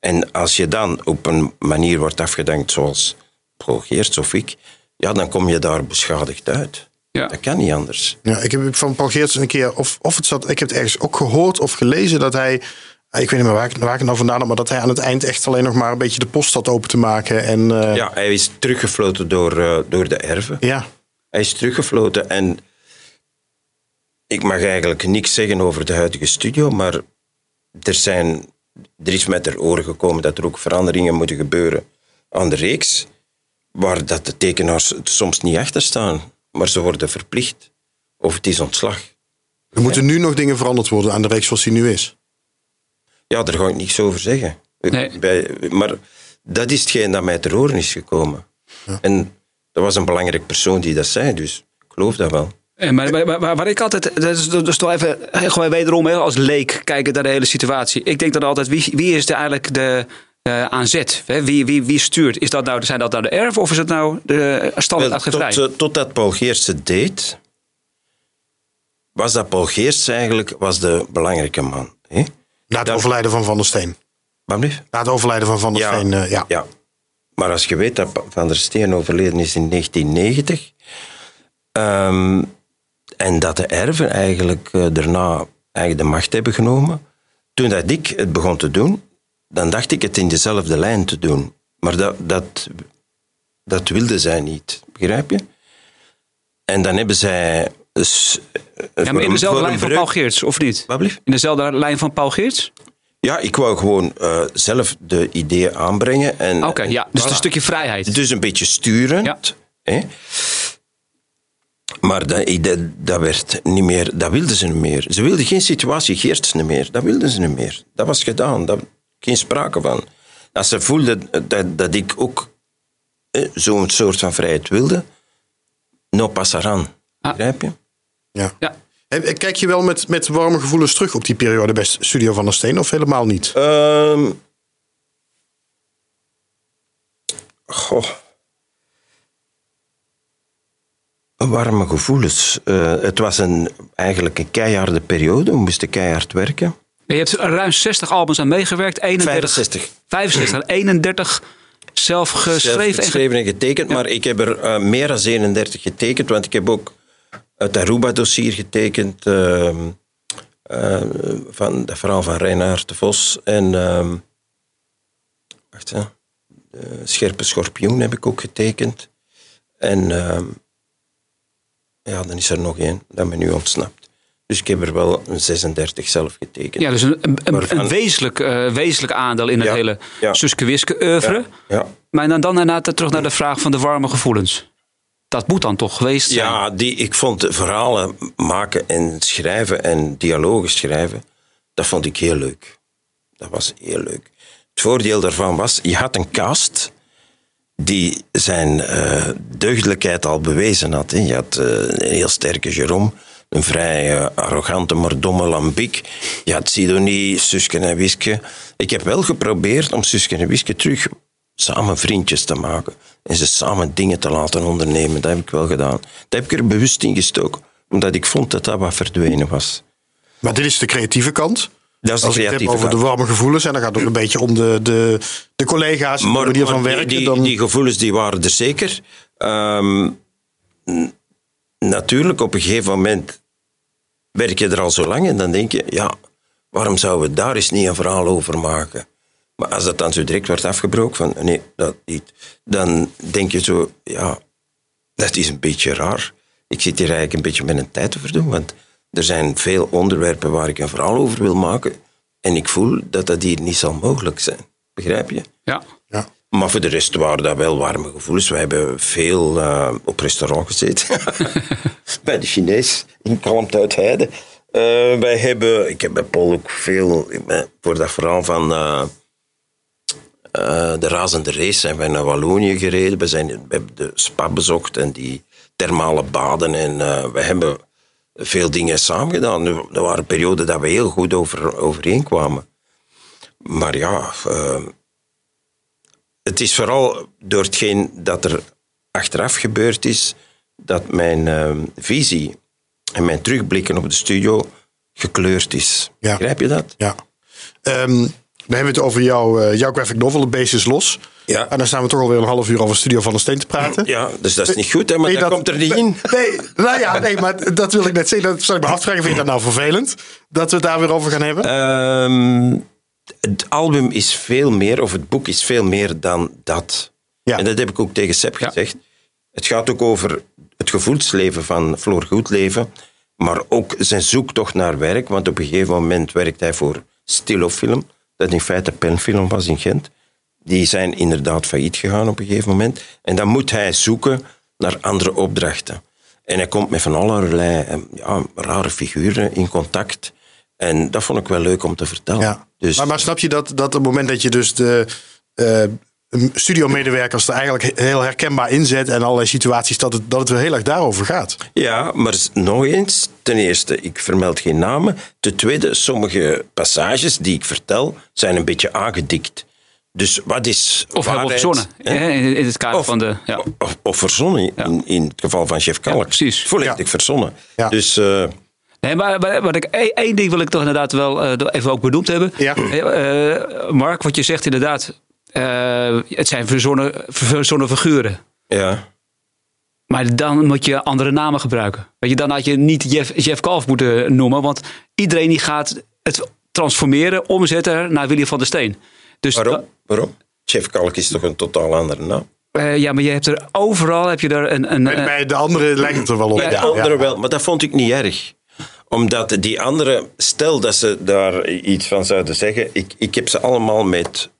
En als je dan op een manier wordt afgedankt zoals Geerts of ik, ja, dan kom je daar beschadigd uit. Ja. Dat kan niet anders. Ja, ik heb van Paul Geerts een keer, of, of het zat, ik heb het ergens ook gehoord of gelezen dat hij, ik weet niet meer waar ik, waar ik het nou vandaan had, maar dat hij aan het eind echt alleen nog maar een beetje de post had open te maken. En eh, Ja, hij is teruggefloten door, eh, door de erven. ja, Hij is teruggefloten en ik mag eigenlijk niks zeggen over de huidige studio, maar er, zijn, er is met ter oren gekomen dat er ook veranderingen moeten gebeuren aan de reeks, waar dat de tekenaars het soms niet achter staan, maar ze worden verplicht. Of het is ontslag. er moeten nu nog dingen veranderd worden aan de reeks zoals die nu is. Ja, daar ga ik niks over zeggen. Nee. Bij, maar dat is hetgeen dat mij ter oren is gekomen. En dat was een belangrijk persoon die dat zei, dus ik geloof dat wel. En maar, maar, maar- maar waar ik altijd, dat is, dat is toch even, eh, gewoon wederom hè, als leek kijken naar de hele situatie. Ik denk dan altijd, wie, wie is er eigenlijk de eh aan zet? Hè? Wie, wie, wie stuurt? Is dat nou, zijn dat nou de erf of is het nou de standaard Wel, uitgeverij? tot, eh, totdat Paul Geerts het deed, was dat Paul Geerts eigenlijk was de belangrijke man. Hè? Na het Dat- overlijden van Van der Steen. Wat? Na het overlijden van Van der Steen, eh, ja. ja. Maar als je weet dat Van der Steen overleden is in 1990 ehm, en dat de erven eigenlijk eh, daarna eigenlijk de macht hebben genomen, toen dat ik het begon te doen, dan dacht ik het in dezelfde lijn te doen. Maar dat, dat, dat wilden zij niet, begrijp je? En dan hebben zij... dus, ja, maar in dezelfde lijn van Paul Geerts, of niet? Wat blieft? In dezelfde lijn van Paul Geerts? Ja, ik wou gewoon eh, zelf de ideeën aanbrengen. en Oké, ja. Dus Voilà. een stukje vrijheid. Dus een beetje sturend. Hè? Maar dat, dat, dat werd niet meer, dat wilden ze niet meer. Ze wilden geen situatie Geerts niet meer. Dat wilden ze niet meer. Dat was gedaan. Daar geen sprake van. Als ze voelden dat, dat ik ook eh, zo'n soort van vrijheid wilde, no passaran. Ah. Begrijp je? ja. Ja. En, en kijk je wel met, met warme gevoelens terug op die periode bij Studio Van der Steen of helemaal niet? Ehm goh. Warme gevoelens. Eh, het was een, eigenlijk een keiharde periode. We moesten keihard werken. Je hebt ruim 60 albums aan meegewerkt. 31, 65. 65, 31 zelf geschreven. Zelf geschreven en getekend, maar ik heb er eh, meer dan 31 getekend, want ik heb ook het Aruba-dossier getekend eh, van het verhaal van Reinaard de Vos en ehm, wacht, hè, de Scherpe Schorpioen heb ik ook getekend. En ehm, ja, dan is er nog één dat me nu ontsnapt. Dus ik heb er wel een 36 zelf getekend. Ja, dus een, een, een, Waarvan- een wezenlijk, eh, wezenlijk aandeel in het Ja, hele ja. Suske oeuvre. Ja, ja. Maar dan, dan inderdaad terug naar de vraag van de warme gevoelens. Dat moet dan toch geweest zijn? Ja, die, ik vond verhalen maken en schrijven en dialogen schrijven, dat vond ik heel leuk. Dat was heel leuk. Het voordeel daarvan was, je had een cast die zijn eh, deugdelijkheid al bewezen had. Hè. Je had eh, een heel sterke Jerome, een vrij eh, arrogante, maar domme Lambiek. Je had Sidonie, Suske en Wiske. Ik heb wel geprobeerd om Suske en Wiske terug samen vriendjes te maken. En ze samen dingen te laten ondernemen. Dat heb ik wel gedaan. Dat heb ik er bewust in gestoken. Omdat ik vond dat dat wat verdwenen was. Maar dit is de creatieve kant. Dat is de Als ik het heb over de warme gevoelens, en dan gaat het ook een beetje om de, de, de collega's en de manier van maar werken. Die, dan, die gevoelens die waren er zeker. Ehm, n- natuurlijk, op een gegeven moment werk je er al zo lang en dan denk je, ja, waarom zouden we daar eens niet een verhaal over maken? Maar als dat dan zo direct wordt afgebroken, van nee, dat niet, dan denk je zo, ja, dat is een beetje raar. Ik zit hier eigenlijk een beetje met een tijd te verdoen, want er zijn veel onderwerpen waar ik een verhaal over wil maken en ik voel dat dat hier niet zal mogelijk zijn. Begrijp je? Ja. Maar voor de rest waren dat wel warme gevoelens. We hebben veel eh, op restaurant gezeten. bij de Chinees in Kalmt uit Heide. Eh, wij hebben, ik heb bij Paul ook veel, voor dat verhaal van eh, de razende race zijn wij naar Wallonië gereden. We, zijn, we hebben de spa bezocht en die thermale baden. En we hebben veel dingen samen gedaan. Er waren perioden dat we heel goed over, overeenkwamen. Maar ja, het is vooral door hetgeen dat er achteraf gebeurd is, dat mijn eh, visie en mijn terugblikken op de studio gekleurd is. Ja. Begrijp je dat? Ja. Ehm, we hebben het over jouw, eh, jouw graphic novel, De Beest is Los. Ja. En dan staan we toch alweer een half uur over Studio van de Steen te praten. Ja, dus dat is niet goed, hè, maar dat, komt er niet in. Nee, nou ja, nee, maar dat wil ik net zeggen. Dat zal ik me afvragen. Vind je dat nou vervelend? Dat we het daar weer over gaan hebben? Ehm, het album is veel meer, of het boek is veel meer dan dat. Ja. En dat heb ik ook tegen Seb gezegd. Het gaat ook over het gevoelsleven van Floor Goedleven, maar ook zijn zoektocht naar werk. Want op een gegeven moment werkt hij voor Stilo-film, dat in feite penfilm was in Gent. Die zijn inderdaad failliet gegaan op een gegeven moment. En dan moet hij zoeken naar andere opdrachten. En hij komt met van allerlei eh, ja, rare figuren in contact. En dat vond ik wel leuk om te vertellen. Ja. Dus, Maar, maar snap je dat, dat op het moment dat je dus de eh studiomedewerkers er eigenlijk heel herkenbaar inzet en allerlei situaties, dat het, dat het weer heel erg daarover gaat? Ja, maar nog eens. Ten eerste, ik vermeld geen namen. Ten tweede, sommige passages die ik vertel zijn een beetje aangedikt. Dus wat is Of waarheid, verzonnen. hè? In, het kader Of, van de... Ja. of, of verzonnen, in, in het geval van Chef Kalk. precies. Volledig Ja. verzonnen. Ja. Dus eh, Nee, maar, maar wat ik, één één ding wil ik toch inderdaad wel eh, even ook benoemd hebben. Ja. Eh, Mark, wat je zegt inderdaad. eh, het zijn verzonnen, verzonnen figuren. ja. Maar dan moet je andere namen gebruiken. Weet je, dan had je niet Jeff, Jeff Kalf moeten noemen. Want iedereen die gaat het transformeren, omzetten naar Willy van der Steen. Dus Waarom? Waarom? Chef Kalk is toch een totaal andere naam? eh, ja, maar je hebt er overal heb je er een. een Bij, eh, bij de anderen lijkt het er wel op. Bij de Ja, andere ja. wel, maar dat vond ik niet erg. Omdat die andere, stel dat ze daar iets van zouden zeggen, ik, ik heb ze allemaal met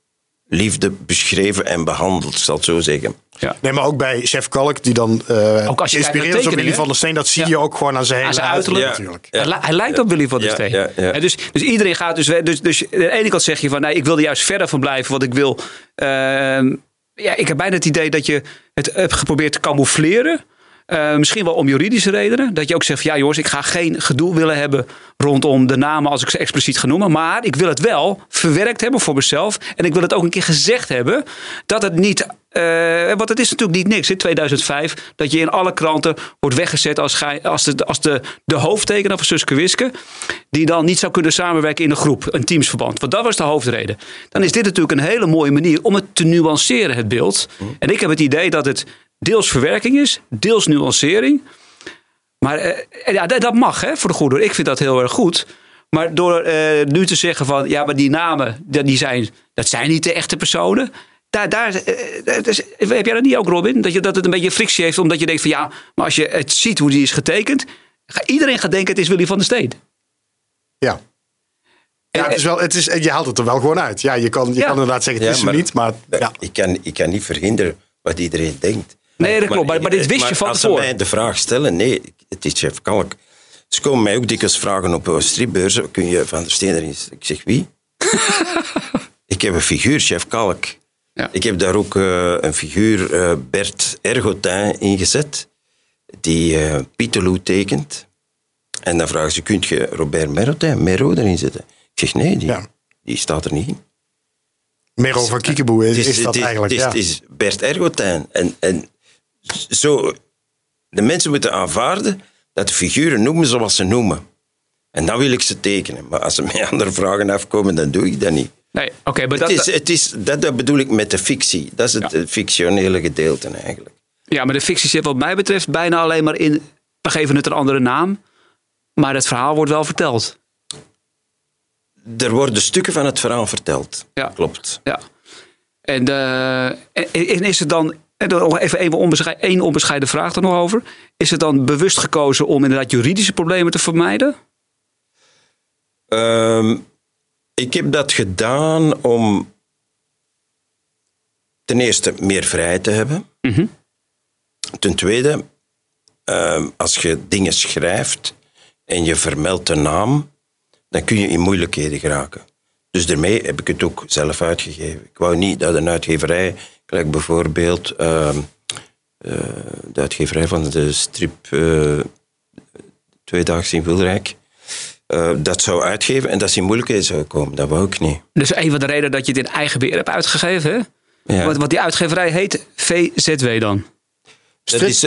liefde beschreven en behandeld, zal ik het zo zeggen. ja. Nee, maar ook bij Chef Kalk, die dan eh Ook als je kijkt inspireert is op Willy van der Steen, dat zie Ja. je ook gewoon aan zijn hele Aan zijn uiterlijk. natuurlijk. Ja. Hij, li- hij lijkt op Willy van der Ja, Steen. ja, ja. En Dus, dus iedereen gaat dus, dus... Dus aan de ene kant zeg je van... Nee, ik wil er juist verder van blijven. Want ik wil... ehm, ja, ik heb bijna het idee dat je het hebt geprobeerd te camoufleren. Eh, misschien wel om juridische redenen. Dat je ook zegt van... Ja jongens, ik ga geen gedoe willen hebben... rondom de namen als ik ze expliciet ga noemen. Maar ik wil het wel verwerkt hebben voor mezelf. En ik wil het ook een keer gezegd hebben... dat het niet... eh, want het is natuurlijk niet niks in 2005... dat je in alle kranten wordt weggezet als, gij- als, de, als de, de hoofdtekenaar van Suske Wiske... die dan niet zou kunnen samenwerken in een groep, een teamsverband. Want dat was de hoofdreden. Dan is dit natuurlijk een hele mooie manier om het te nuanceren, het beeld. En ik heb het idee dat het deels verwerking is, deels nuancering... Maar eh, ja, dat dat mag hè, voor de goede. Ik vind dat heel erg goed. Maar door eh, nu te zeggen van ja, maar die namen, dat- die zijn, dat zijn niet de echte personen. Daar, daar, eh, dat is- heb jij dat niet ook, Robin? Dat, je, dat het een beetje frictie heeft, omdat je denkt van ja, maar als je het ziet hoe die is getekend, ga, iedereen gaat denken het is Willy van der Steen. Ja. Ja, het is wel, het is, je haalt het er wel gewoon uit. Ja, je kan, je Ja. kan inderdaad zeggen, het Ja, is maar- niet, maar ja. Ik, kan, ik kan niet verhinderen wat iedereen denkt. Nee, dat klopt. Maar, maar dit wist je van als ze tevoren. mij de vraag stellen, nee, het is Chef Kalk. Ze komen mij ook dikwijls vragen op eh, stripbeurzen, kun je Van der Steen erin zetten? Ik zeg, wie? ik heb een figuur, Chef Kalk. Ja. Ik heb daar ook eh, een figuur, eh, Bert Ergotin, ingezet, die eh Pieterloo tekent. En dan vragen ze, kunt je Robert Merotin, Mero erin zetten? Ik zeg, nee, die, Ja. die staat er niet in. Mero van Kiekeboe is, dat eigenlijk. Het is, ja. het is Bert Ergotijn. En, en zo, de mensen moeten aanvaarden dat de figuren noemen zoals ze noemen. En dan wil ik ze tekenen. Maar als ze mij andere vragen afkomen, dan doe ik dat niet. Nee, oké, maar dat, is, het is, dat, dat bedoel ik met de fictie. Dat is het Ja. fictionele gedeelte eigenlijk. ja, maar de fictie zit wat mij betreft bijna alleen maar in, we geven het een andere naam. Maar het verhaal wordt wel verteld. Er worden stukken van het verhaal verteld. Ja. Klopt. Ja. En, eh, en, is het dan, even één onbescheiden, één onbescheiden vraag er nog over. Is het dan bewust gekozen om inderdaad juridische problemen te vermijden? Ehm, ik heb dat gedaan om ten eerste meer vrijheid te hebben. Ten tweede, ehm, als je dingen schrijft en je vermeldt de naam, dan kun je in moeilijkheden geraken. Dus daarmee heb ik het ook zelf uitgegeven. Ik wou niet dat een uitgeverij, gelijk bijvoorbeeld ehm, eh, de uitgeverij van de strip eh Tweedaags in Wilrijk, eh, dat zou uitgeven en dat ze in moeilijkheden zou komen. Dat wou ik niet. Dus een van de redenen dat je het in eigen beheer hebt uitgegeven. Hè? Ja. Want, want die uitgeverij heet VZW dan. Dat Strip- is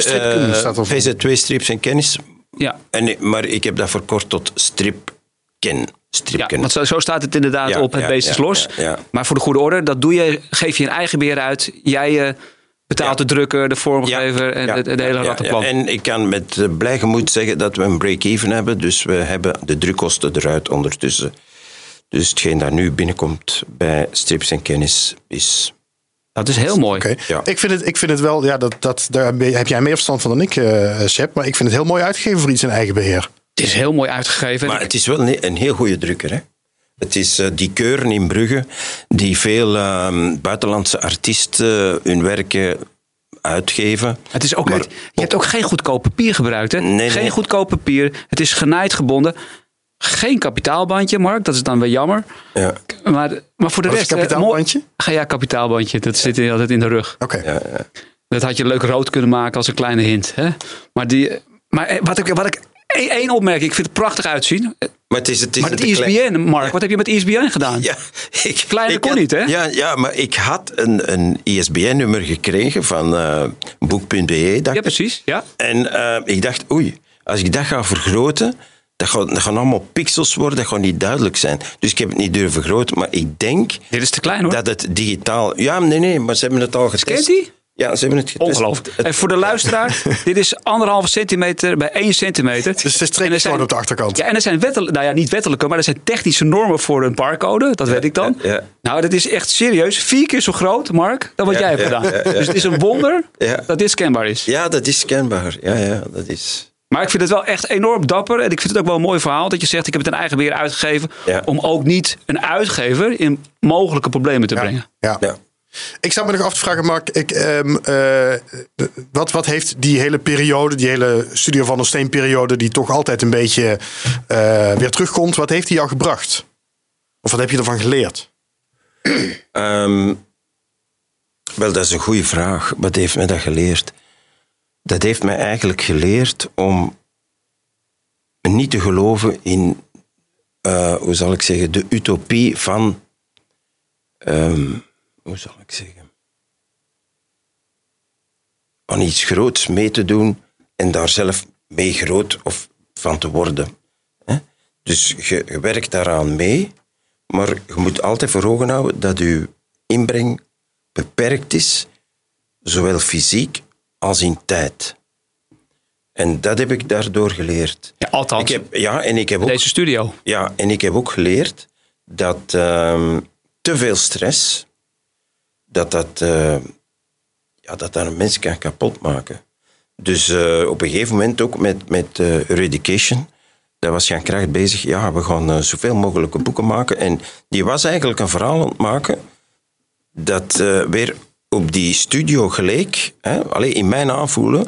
ervoor. VZ2 Strips en Kennis. Ja, En, maar ik heb dat verkort tot Ja want zo, zo staat het inderdaad Ja, op het ja, beest is ja, los. ja, ja. Maar voor de goede orde, dat doe je, geef je in eigen beheer uit. Jij eh, betaalt Ja. de drukker, de vormgever en Ja, het, het hele ja, ja, rattenplan. ja. En ik kan met eh, blij gemoed zeggen dat we een break-even hebben. Dus we hebben de drukkosten eruit ondertussen. Dus hetgeen dat nu binnenkomt bij Strips en Kennis is... Dat is heel mooi. Oké. Ja. Ik, vind het, ik vind het wel, ja, dat, dat, daar heb jij meer verstand van dan ik, eh Sepp. Maar ik vind het heel mooi uitgegeven voor iets in eigen beheer. Het is heel mooi uitgegeven. Maar het is wel een, een heel goede drukker. Hè? Het is eh, die keuren in Brugge die veel ehm, buitenlandse artiesten hun werken uitgeven. Het is ook, Maar- het- je hebt ook geen goedkoop papier gebruikt. Hè? Nee, geen nee. goedkoop papier. Het is genaaid gebonden. Geen kapitaalbandje, Mark. Dat is dan weer jammer. Ja, Maar, maar voor de rest... een eh, kapitaalbandje? Ga ja, kapitaalbandje. Dat zit in- altijd in de rug. Oké. ja, ja. Dat had je leuk rood kunnen maken als een kleine hint. Hè? Maar, die, maar eh, wat ik, wat ik één opmerking, ik vind het prachtig uitzien. Maar het is, het is Maar het ISBN, Mark, wat heb je met ISBN gedaan? Ja, ik, Kleine ik kon had- niet, hè? Ja, ja, maar ik had een, een ISBN-nummer gekregen van eh boek.be. dacht Ja, precies. Ja. En eh, ik dacht, oei, als ik dat ga vergroten, dat gaan, dat gaan allemaal pixels worden, dat gaat niet duidelijk zijn. Dus ik heb het niet durven vergroten, maar ik denk Dit is te klein hoor. dat het digitaal... Ja, nee, nee, maar ze hebben het al getest. Scant die? Ja, ze hebben het getest. Ongelooflijk. Het- En voor de luisteraar, dit is anderhalve centimeter bij één centimeter. Dus het is En streepjes er zijn- gewoon op de achterkant. Ja, en er zijn wettelijke, nou ja, niet wettelijke, maar er zijn technische normen voor een barcode. Dat weet ik dan. ja, ja. Nou, dat is echt serieus. Vier keer zo groot, Mark, dan wat Ja, jij hebt ja, gedaan. ja, ja. Dus het is een wonder Ja. dat dit scanbaar is. Ja, dat is scanbaar. Ja, ja, dat is... Maar ik vind het wel echt enorm dapper. En ik vind het ook wel een mooi verhaal dat je zegt: ik heb het in eigen beheer uitgegeven. Ja. Om ook niet een uitgever in mogelijke problemen te brengen. Ja. Ik sta me nog af te vragen, Mark. Ik, ehm, eh, wat, wat heeft die hele periode, die hele Studio van der Steen periode, die toch altijd een beetje eh, weer terugkomt, wat heeft die jou gebracht? Of wat heb je ervan geleerd? Ehm, wel, dat is een goede vraag. Wat heeft mij dat geleerd? Dat heeft mij eigenlijk geleerd om niet te geloven in, eh, hoe zal ik zeggen, de utopie van, ehm, hoe zal ik zeggen, aan iets groots mee te doen en daar zelf mee groot of van te worden. Dus je, werkt daaraan mee, maar je moet altijd voor ogen houden dat je inbreng beperkt is, zowel fysiek als in tijd. En dat heb ik daardoor geleerd. Ja, althans, Ik heb, ja, en ik heb ook deze studio. ja, en ik heb ook geleerd dat ehm, te veel stress, dat dat, eh, ja, dat, dat een mens kan kapotmaken. Dus eh, op een gegeven moment ook met, met eh, Eradication, daar was Jan Kracht bezig, ja, we gaan zoveel mogelijke boeken maken. En die was eigenlijk een verhaal aan het maken dat weer op die studio geleek, hè, alleen in mijn aanvoelen.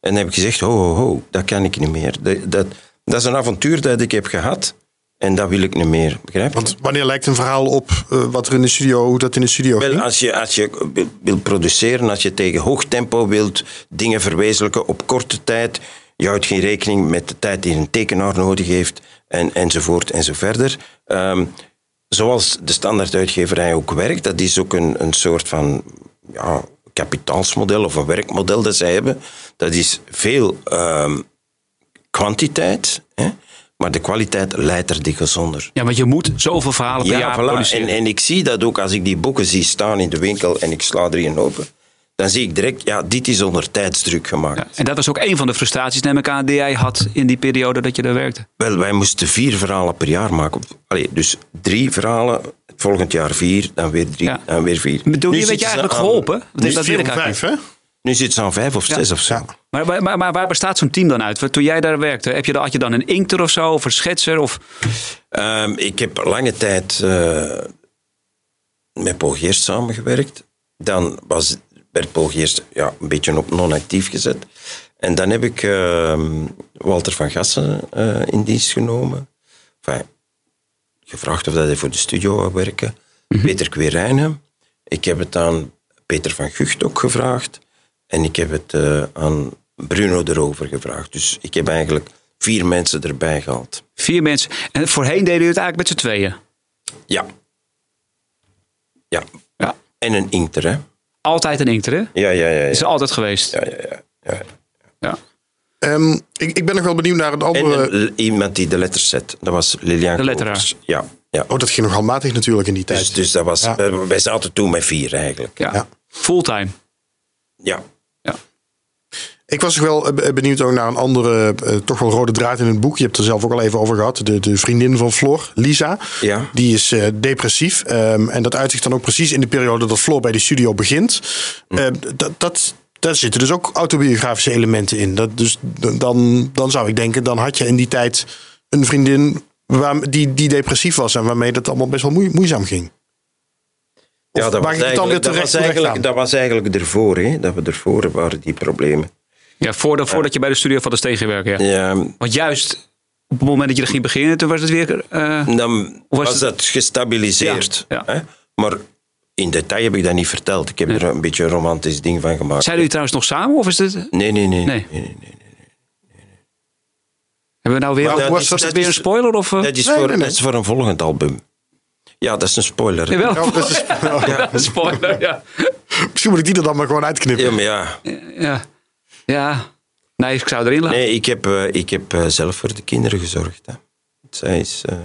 En dan heb ik gezegd, ho, ho, ho, dat kan ik niet meer. Dat, dat is een avontuur dat ik heb gehad en dat wil ik niet meer. Begrijp je? Want wanneer lijkt een verhaal op eh, wat er in de studio, hoe dat in de studio Wel, ging? als je, als je wil- wilt produceren, als je tegen hoog tempo wilt dingen verwezenlijken op korte tijd, je houdt geen rekening met de tijd die een tekenaar nodig heeft, en, enzovoort en zo verder. Ehm, zoals de standaarduitgeverij ook werkt, dat is ook een, een soort van ja, kapitaalsmodel of een werkmodel dat zij hebben. Dat is veel ehm, kwantiteit, hè, maar de kwaliteit leidt er dikwijls onder. Ja, want je moet zoveel verhalen per Ja, jaar voilà. produceren. En, en ik zie dat ook als ik die boeken zie staan in de winkel en ik sla er een open. Dan zie ik direct, ja, dit is onder tijdsdruk gemaakt. Ja, en dat was ook een van de frustraties, neem ik aan, die jij had in die periode dat je daar werkte. Wel, wij moesten vier verhalen per jaar maken. Allee, dus drie verhalen, volgend jaar vier, dan weer drie, Ja. dan weer vier. Bedoel, Nu je weet je eigenlijk aan- geholpen? Want Nu is dat vijf, hè? Nu zit ze aan vijf of zes of zo. Maar, maar, maar, waar bestaat zo'n team dan uit? Toen jij daar werkte, heb je, had je dan een inkter of zo, of een schetser? Of... Ehm, ik heb lange tijd eh, met Paul Geerst samengewerkt. dan was Bert Polg eerst ja, een beetje op non-actief gezet. En dan heb ik ehm, Walter van Gassen eh, in dienst genomen. Enfin, gevraagd of dat hij voor de studio wou werken. Peter Querijnen. Ik heb het aan Peter van Gucht ook gevraagd. En ik heb het eh, aan Bruno erover gevraagd. Dus ik heb eigenlijk vier mensen erbij gehaald. Vier mensen. En voorheen deden jullie het eigenlijk met z'n tweeën. Ja. Ja. Ja. En een inkter, hè? Altijd een inkter, hè? Ja, ja, ja. Is ja. er altijd geweest. ja, ja, ja, ja. Ja. Ehm, ik, ik ben nog wel benieuwd naar het En andere... een- iemand die de letters zet. Dat was Lilian De letteraar. Kopers. Ja, ja. Oh, dat ging nogal matig natuurlijk in die tijd. Dus, dus dat was, Ja. eh, wij zaten toen met vier eigenlijk. Ja. Ja. Fulltime. Ja. Ik was nog wel benieuwd ook naar een andere, eh, toch wel rode draad in het boek. Je hebt er zelf ook al even over gehad. De, de vriendin van Floor, Lisa. Ja. Die is eh, depressief. Ehm, en dat uitzicht dan ook precies in de periode dat Floor bij de studio begint. Eh, dat, dat, daar zitten dus ook autobiografische elementen in. Dat, dus dan, dan zou ik denken, dan had je in die tijd een vriendin waar, die, die depressief was. En waarmee dat allemaal best wel moe- moeizaam ging. Ja, dat was, eigenlijk, dat, was eigenlijk, dat was eigenlijk ervoor, hè? Dat we ervoor waren, die problemen. Ja, voordat, voordat je bij de studio van de Steen ging werken. Ja. Ja, Want juist op het moment dat je er ging beginnen, toen was het weer... eh, dan was was dat gestabiliseerd. Ja, ja. Hè? Maar in detail heb ik dat niet verteld. Ik heb er een beetje een romantisch ding van gemaakt. zijn jullie trouwens nog samen? Of is het... Nee, nee, nee. Nee. nee, nee, nee. Hebben we nou weer... Maar dat was is- dat, dat weer is- een spoiler? Of, eh? Dat is, voor, nee, nee. dat is voor een volgend album. Ja, dat is een spoiler. Ja, dat is, Ja, Een spoiler, ja. misschien moet ik die er dan maar gewoon uitknippen. ja, maar ja. ja. Ja. Nee, ik zou erin laten. Nee, ik heb, eh, ik heb eh, zelf voor de kinderen gezorgd. Hè. Zij is... eh,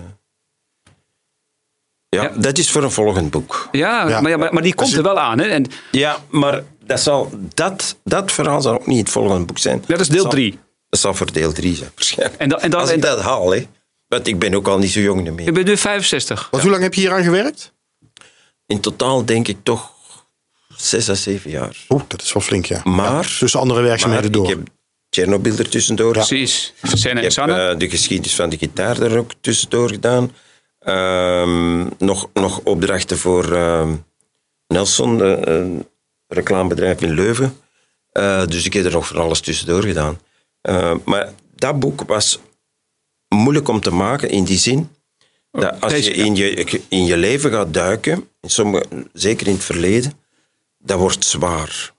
Ja, Ja. dat is voor een volgend boek. Ja, Ja. Maar, ja, maar, maar die komt er wel aan. Hè? En Ja, maar dat, zal, dat, dat verhaal zal ook niet het volgende boek zijn. dat is deel zal- 3. Dat zal voor deel 3 zijn, waarschijnlijk. En dan, en dan, Als en, ik dat haal, hè. Want ik ben ook al niet zo jong je meer. bent nu 65. Want hoe lang heb je hier aan gewerkt? In totaal denk ik toch zes à zeven jaar. Oeh, dat is wel flink, ja. Maar- Ja, tussen andere Maar werkzaamheden door. ik heb Chernobyl er tussendoor. Precies. Senna Ik heb eh, de geschiedenis van de gitaar er ook tussendoor gedaan. Ehm, nog, nog opdrachten voor ehm, Nelson, eh, een reclamebedrijf in Leuven. Eh, dus ik heb er nog van alles tussendoor gedaan. Eh, maar dat boek was moeilijk om te maken in die zin. Dat als je in, je in je leven gaat duiken, in sommige, zeker in het verleden, dat wordt zwaar.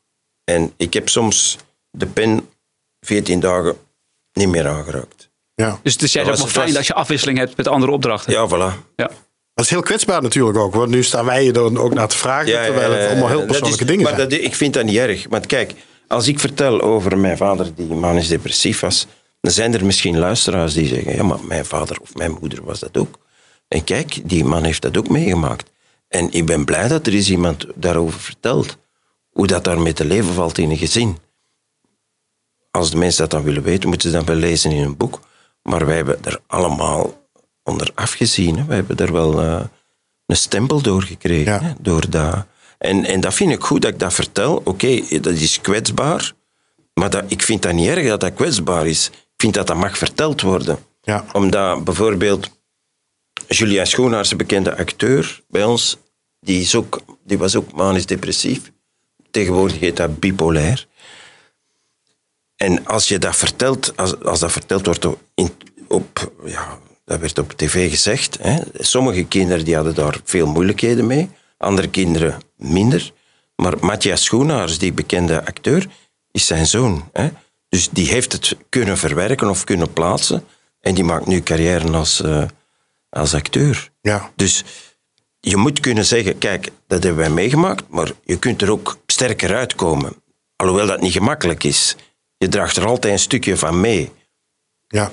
En ik heb soms de pen 14 dagen niet meer aangeraakt. Ja. dus het is juist was- ook wel fijn was- dat je afwisseling hebt met andere opdrachten. Ja, voilà. Ja. Dat is heel kwetsbaar natuurlijk ook. Want nu staan wij je er ook naar te vragen. terwijl het allemaal heel persoonlijke is- dingen maar zijn. dat, ik vind dat niet erg. Want kijk, als ik vertel over mijn vader die manisch depressief was, dan zijn er misschien luisteraars die zeggen, ja, maar mijn vader of mijn moeder was dat ook. En kijk, die man heeft dat ook meegemaakt. En ik ben blij dat er is iemand daarover vertelt. Hoe dat daarmee te leven valt in een gezin. Als de mensen dat dan willen weten, moeten ze dat wel lezen in een boek. Maar wij hebben er allemaal onder afgezien. Hè. Wij hebben er wel eh, een stempel door gekregen. Ja. Hè, door dat. En, en dat vind ik goed dat ik dat vertel. Oké, dat is kwetsbaar. Maar dat, ik vind dat niet erg dat dat kwetsbaar is. Ik vind dat dat mag verteld worden. Ja. Omdat bijvoorbeeld Julia Schoenaars, een bekende acteur bij ons, die, is ook, die was ook manisch depressief. Tegenwoordig heet dat bipolair. En als je dat vertelt, als, als dat verteld wordt in, op, ja, dat werd op tv gezegd, hè, sommige kinderen die hadden daar veel moeilijkheden mee, andere kinderen minder. Maar Matthias Schoenaars, die bekende acteur, is zijn zoon. Hè. Dus die heeft het kunnen verwerken of kunnen plaatsen. En die maakt nu carrière als, eh, als acteur. Ja. Dus je moet kunnen zeggen, kijk, dat hebben wij meegemaakt, maar je kunt er ook sterker uitkomen. Alhoewel dat niet gemakkelijk is. Je draagt er altijd een stukje van mee. Ja.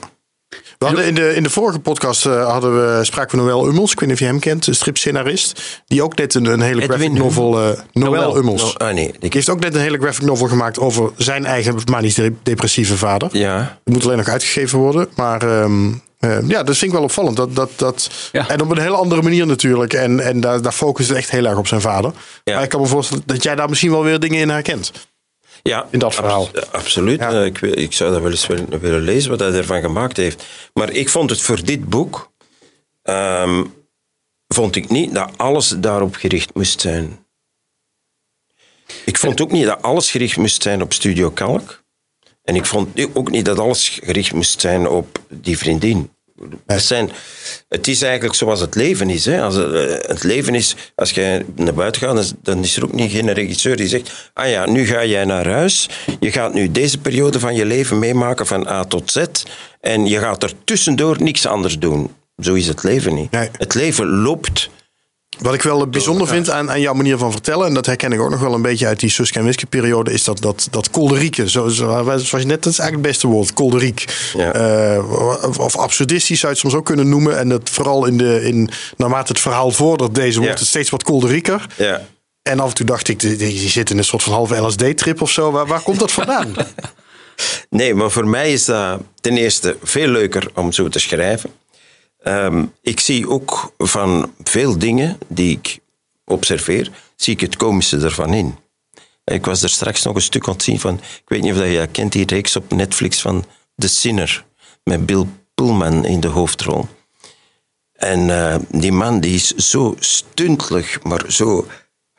We hadden in, de, in de vorige podcast eh, hadden we, spraken we Noël Ummels. Ik weet niet of je hem kent, een stripscenarist. Die ook net een, een hele Edwin graphic novel... eh Noël. Ummels. Oh, ah, nee, Die heeft ook net een hele graphic novel gemaakt over zijn eigen manisch de- depressieve vader. ja, Het moet alleen nog uitgegeven worden. Maar ehm, eh, ja, dat vind ik wel opvallend. Dat, dat, dat, Ja. En op een hele andere manier natuurlijk. En, en daar, daar focust het echt heel erg op zijn vader. Ja. Maar ik kan me voorstellen dat jij daar misschien wel weer dingen in herkent. ja, In dat verhaal. abs- absoluut. Ja. Eh, ik, wil- ik zou dat wel eens willen, willen lezen, wat hij ervan gemaakt heeft. Maar ik vond het voor dit boek... ehm, vond ik niet dat alles daarop gericht moest zijn. Ik vond ook niet dat alles gericht moest zijn op Studio Kalk. En ik vond ook niet dat alles gericht moest zijn op die vriendin. Het, zijn, het is eigenlijk zoals het leven is. Hè. Als het, eh, het leven is, als je naar buiten gaat, dan is- dan is er ook niet geen regisseur die zegt: Ah ja, nu ga jij naar huis. Je gaat nu deze periode van je leven meemaken van A tot Z. En je gaat er tussendoor niks anders doen. Zo is het leven niet. Nee. Het leven loopt. Wat ik wel bijzonder vind aan, aan jouw manier van vertellen, en dat herken ik ook nog wel een beetje uit die Suske en Wiske periode, is dat, dat, dat kolderieke. Zo, zo, zoals je net, dat is eigenlijk het beste woord, kolderiek. Ja. Eh, of, absurdistisch zou je het soms ook kunnen noemen. En dat vooral in de, in, naarmate het verhaal vordert, deze wordt het steeds wat kolderieker. Ja. En af en toe dacht ik, die, die zit in een soort van halve LSD-trip of zo. Waar, waar komt dat vandaan? Nee, maar voor mij is dat ten eerste veel leuker om zo te schrijven. Ehm, ik zie ook van veel dingen die ik observeer, zie ik het komische ervan in. Ik was er straks nog een stuk aan het zien van, ik weet niet of je kent, die reeks op Netflix van The Sinner, met Bill Pullman in de hoofdrol. En eh, die man die is zo stuntelig, maar zo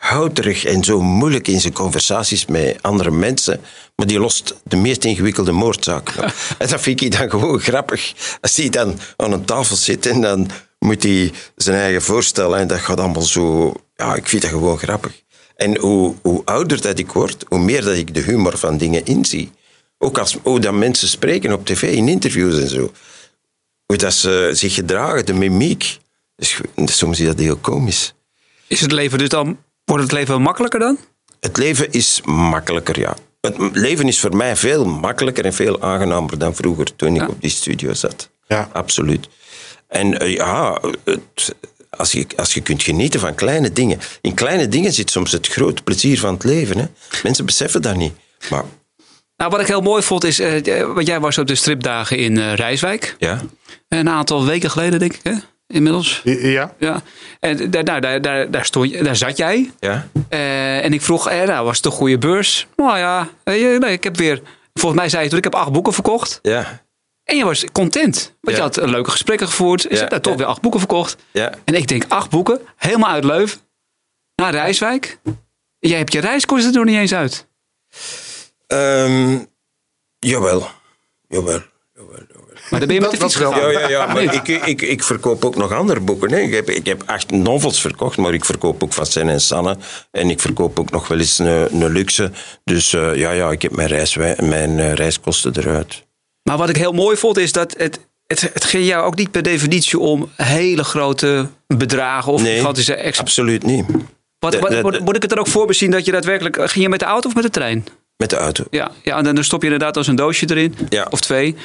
houterig en zo moeilijk in zijn conversaties met andere mensen. Maar die lost de meest ingewikkelde moordzaak. op. en dat vind ik dan gewoon grappig. Als hij dan aan een tafel zit en dan moet hij zijn eigen voorstellen. En dat gaat allemaal zo... Ja, ik vind dat gewoon grappig. En hoe, hoe ouder dat ik word, hoe meer dat ik de humor van dingen inzie. Ook als hoe dat mensen spreken op tv, in interviews en zo hoe dat ze zich gedragen, de mimiek. Dus, soms is dat heel komisch. Is het leven dus dan, wordt het leven wel makkelijker dan? Het leven is makkelijker, ja. Het leven is voor mij veel makkelijker en veel aangenamer dan vroeger toen ik op die studio zat. Ja. Absoluut. En eh, ja, het- als, je, als je kunt genieten van kleine dingen. In kleine dingen zit soms het grote plezier van het leven. Hè. Mensen beseffen dat niet. Maar Nou, wat ik heel mooi vond is, eh, want jij was op de stripdagen in eh, Rijswijk. ja, Een aantal weken geleden, denk ik, hè? Inmiddels. ja. Ja. En daar, nou, daar, daar, daar, stond, je- daar zat jij. ja, Eh, en ik vroeg, eh, nou, was het een goede beurs? Nou ja, nee, ik heb weer... Volgens mij zei je toen, ik heb acht boeken verkocht. ja, En je was content. Want je had eh, leuke gesprekken gevoerd. Je Ja, hebt daar toch ja. weer acht boeken verkocht. ja. En ik denk, acht boeken, helemaal uit Leuven. Naar Rijswijk. Jij hebt je reiskosten er nog niet eens uit. Ehm, jawel. Jawel. Maar dan ben je met de fiets gegaan. Ja, ja, ja, maar ik, ik, ik verkoop ook nog andere boeken. Hè. Ik, heb, ik heb acht novels verkocht, maar ik verkoop ook van Sen en Sanne. En ik verkoop ook nog wel eens een, een luxe. Dus eh, ja, ja, ik heb mijn, reis, mijn eh, reiskosten eruit. Maar wat ik heel mooi vond is dat het, het, het ging jou ook niet per definitie om hele grote bedragen of Nee, gigantische extra. absoluut niet. Wat, wat- moet, moet ik het er ook voor bezien dat je daadwerkelijk. Ging je met de auto of met de trein? Met de auto. Ja, ja en dan stop je inderdaad als een doosje erin. Ja. Of twee.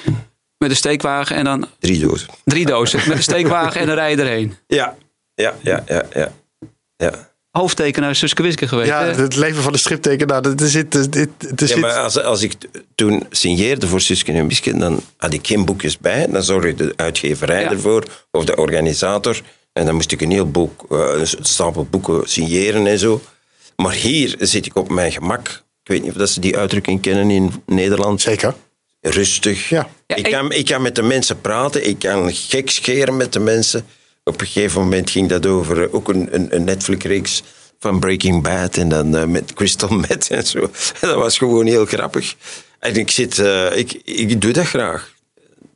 Met een steekwagen en dan Drie dozen. drie dozen. met een steekwagen en dan rij je erheen. Ja, ja, ja, ja. ja. ja. Hoofdtekenaar Suske Wiske geweest. Ja, hè? het leven van de striptekenaar. Zit, er zit, er Ja, maar als, als ik toen signeerde voor Suske en Wiske, dan had ik geen boekjes bij. Dan zorgde de uitgeverij Ja. ervoor, of de organisator. En dan moest ik een heel boek, eh, een stapel boeken signeren en zo. Maar hier zit ik op mijn gemak. Ik weet niet of dat ze die uitdrukking kennen in Nederland. Zeker. Rustig. Ja. Ja, ik, kan, ik kan met de mensen praten, ik kan gek scheren met de mensen. Op een gegeven moment ging dat over eh, ook een, een, een Netflix-reeks van Breaking Bad en dan eh, met Crystal Meth en zo. dat was gewoon heel grappig. En ik, zit, eh, ik, ik doe dat graag.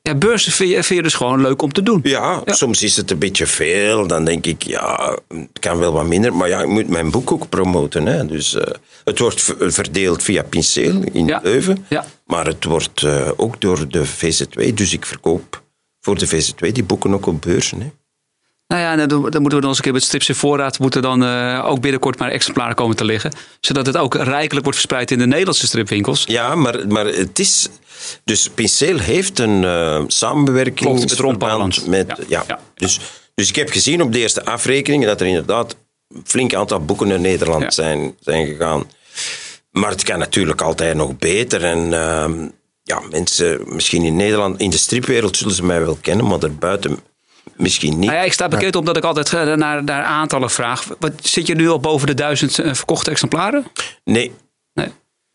Ja, beurzen vind je, vind je dus gewoon leuk om te doen. Ja, Ja. soms is het een beetje veel. Dan denk ik, ja, het kan wel wat minder. Maar ja, ik moet mijn boek ook promoten. Hè. Dus eh, het wordt verdeeld via Pinceel in Ja. Leuven. Ja. Maar het wordt eh, ook door de VZ2. Dus ik verkoop voor de VZ2 die boeken ook op beurzen. Hè. Nou ja, dan, dan moeten we dan eens een keer met strips in voorraad. Moeten dan eh, ook binnenkort maar exemplaren komen te liggen. Zodat het ook rijkelijk wordt verspreid in de Nederlandse stripwinkels. Ja, maar, maar het is... Dus Pinceel heeft een eh samenwerking Klopt, met met... Ja. Ja, Ja. Dus, dus ik heb gezien op de eerste afrekeningen dat er inderdaad een flink aantal boeken naar Nederland zijn, zijn gegaan. Maar het kan natuurlijk altijd nog beter. En ehm, ja, mensen, misschien in Nederland, in de stripwereld zullen ze mij wel kennen, maar daarbuiten misschien niet. Nou ja, ik sta bekend omdat ik altijd eh, naar, naar aantallen vraag. Wat, zit je nu al boven de duizend eh, verkochte exemplaren? Nee, Nee.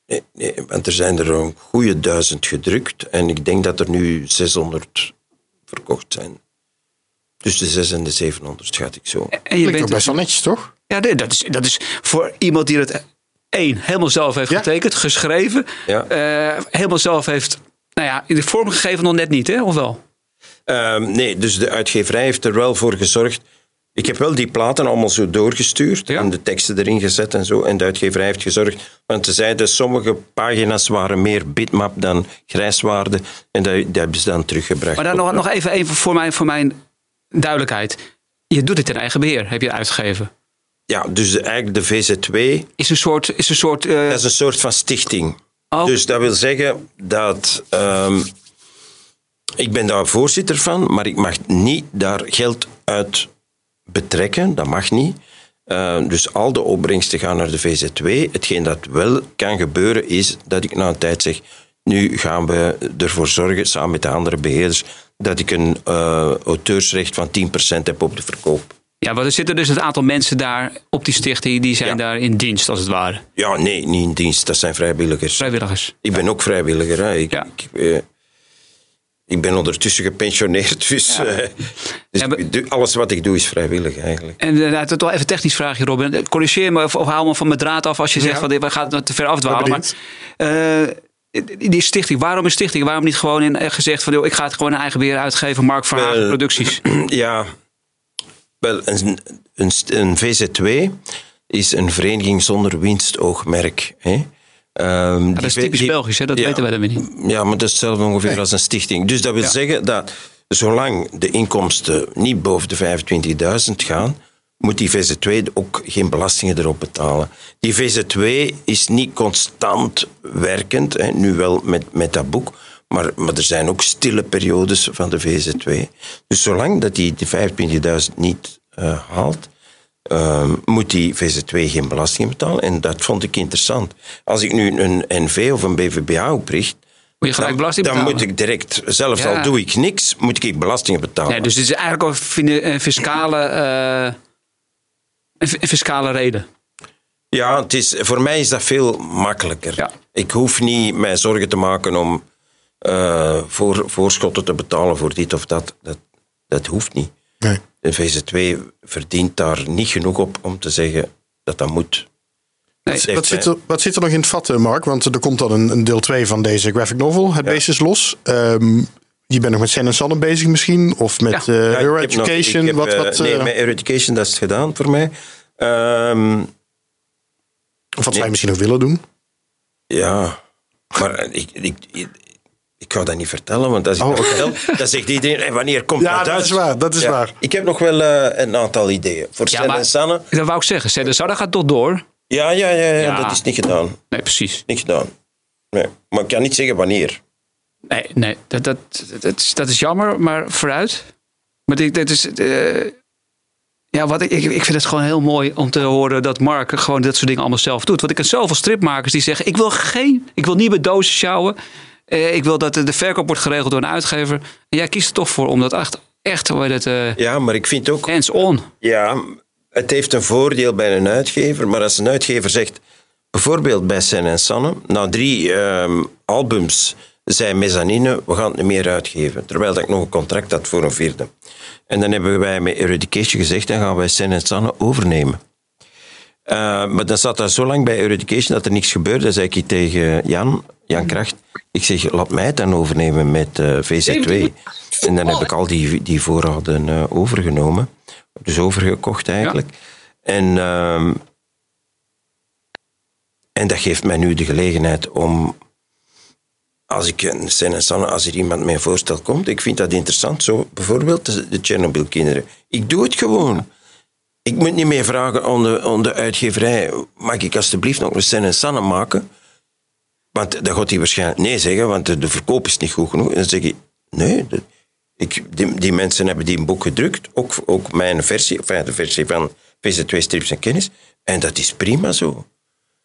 nee, nee, want er zijn er een goede duizend gedrukt. En ik denk dat er nu 600 verkocht zijn. Dus de 6 en de 700 schat ik zo. En je Klinkt bent, ook best wel netjes, toch? ja, nee, dat, is, dat is voor iemand die het één helemaal zelf heeft Ja. getekend, geschreven. Ja. eh, helemaal zelf heeft, nou ja, in de vorm gegeven nog net niet, hè? Of wel? Ehm, nee, dus de uitgeverij heeft er wel voor gezorgd. Ik heb wel die platen allemaal zo doorgestuurd Ja. en de teksten erin gezet en zo. En de uitgeverij heeft gezorgd, want ze zeiden sommige pagina's waren meer bitmap dan grijswaarde. En dat, dat hebben ze dan teruggebracht. Maar dan nog, nog even, even voor, mijn, voor mijn duidelijkheid. Je doet het in eigen beheer, heb je uitgegeven. Ja, dus de- eigenlijk de VZ2 Is een soort, is een soort eh, dat is een soort van stichting. oh, Dus dat wil zeggen dat ehm, ik ben daar voorzitter van, maar ik mag niet daar geld uit betrekken. Dat mag niet. Eh, dus al de opbrengsten gaan naar de VZ2. Hetgeen dat wel kan gebeuren is dat ik na een tijd zeg, nu gaan we ervoor zorgen, samen met de andere beheerders, dat ik een eh, auteursrecht van 10% heb op de verkoop. Ja, maar er zitten dus een aantal mensen daar op die stichting, die zijn Ja. daar in dienst als het ware. Ja, nee, niet in dienst. Dat zijn vrijwilligers. Vrijwilligers. Ik ben ook vrijwilliger. Hè. Ik, Ja. ik, eh, ik ben ondertussen gepensioneerd, dus, eh, dus Ja, maar- alles wat ik doe is vrijwillig eigenlijk. En uh, het wel even een technisch vraagje, Robin. Corrigeer me of, of haal me van mijn draad af als je zegt Ja. van dit, we gaan het te ver afdwalen. Maar eh, die stichting, waarom een stichting? Waarom niet gewoon in, gezegd van joh, ik ga het gewoon in eigen beheer uitgeven, Mark Verhagen Wel, Producties? Ja, wel, een, een, een VZ2 is een vereniging zonder winstoogmerk. Hè. Ehm, dat is typisch Belgisch, hè? dat ja. weten wij dan weer niet. Ja, maar dat is hetzelfde ongeveer als een stichting. Dus dat wil Ja. zeggen dat zolang de inkomsten niet boven de 25.000 gaan, moet die VZ2 ook geen belastingen erop betalen. Die VZ2 is niet constant werkend, hè, nu wel met, met dat boek, maar, maar er zijn ook stille periodes van de VZ2. Dus zolang dat die die 25.000 niet eh, haalt, ehm, moet die VZ2 geen belasting betalen. En dat vond ik interessant. Als ik nu een NV of een BVBA opricht, Moet je gelijk dan, dan moet ik direct, zelfs Ja. al doe ik niks, moet ik belastingen betalen. Nee, dus dit is eigenlijk een fiscale, eh, een fiscale reden. Ja, het is, voor mij is dat veel makkelijker. Ja. Ik hoef niet mij zorgen te maken om eh, voor, voorschotten te betalen voor dit of dat. Dat, dat hoeft niet. Nee. De VZ2 verdient daar niet genoeg op om te zeggen dat dat moet. Nee, Dat Wat zit, er, wat zit er nog in het vat, eh, Mark? Want er komt dan een, een deel 2 van deze graphic novel. Het beest is los. Ehm, je bent nog met Sen en Sanne bezig misschien? Of met Ja. eh Ja, nog- Education? ik heb, wat, eh, wat, nee, met Her Education dat is het gedaan voor mij. Ehm, of wat nee. wij misschien nog willen doen? Ja, maar ik, ik, ik, ik ga dat niet vertellen, want als ik Oh, dat vertel, dan zegt iedereen, "Hé, wanneer komt Ja, dat dat uit? is waar, dat is Ja, waar. Ik heb nog wel eh, een aantal ideeën. Voor Ja, Sen maar- en Sanne. dat wou ik zeggen. De Sarda gaat toch door? Ja, ja, ja, ja, Ja. dat is niet gedaan. Nee, precies. Niet gedaan. Nee. Maar ik kan niet zeggen wanneer. Nee, nee dat, dat, dat, is, dat is jammer, maar vooruit. Maar dit, dit is. eh, ja, wat ik, ik, ik vind het gewoon heel mooi om te horen dat Mark gewoon dit soort dingen allemaal zelf doet. Want ik ken zoveel stripmakers die zeggen: Ik wil geen. Ik wil niet met dozen sjouwen. Eh, ik wil dat de, verkoop wordt geregeld door een uitgever. En jij kiest er toch voor om dat echt. Echt, hoe heet het? eh Ja, maar ik vind ook... hands-on. Ja, het heeft een voordeel bij een uitgever. Maar als een uitgever zegt... Bijvoorbeeld bij Sen en Sanne. Na drie ehm, albums zei mezzanine... We gaan het niet meer uitgeven. Terwijl dat ik nog een contract had voor een vierde. En dan hebben wij met Eradication gezegd... Dan gaan wij Sen en Sanne overnemen. Eh, maar dan zat daar zo lang bij Eradication dat er niks gebeurde. Dan zei ik tegen Jan, Jan Kracht... Ik zeg, laat mij het dan overnemen met eh, VZ2. En dan heb ik al die, die voorraden eh, overgenomen. Dus overgekocht eigenlijk. En, ehm, en dat geeft mij nu de gelegenheid om... Als ik een Sanne, als er iemand met een voorstel komt, ik vind dat interessant. Zo bijvoorbeeld de, de Chernobyl-kinderen. Ik doe het gewoon. Ik moet niet meer vragen aan de, aan de uitgeverij. Mag ik alsjeblieft nog een Sen en Sanne maken? Want dan gaat hij waarschijnlijk nee zeggen, want de, de verkoop is niet goed genoeg. En dan zeg ik, nee, de- ik, die, die mensen hebben die een boek gedrukt. Ook, ook mijn versie, enfin, de versie van VZ2 Strips en Kennis. En dat is prima zo.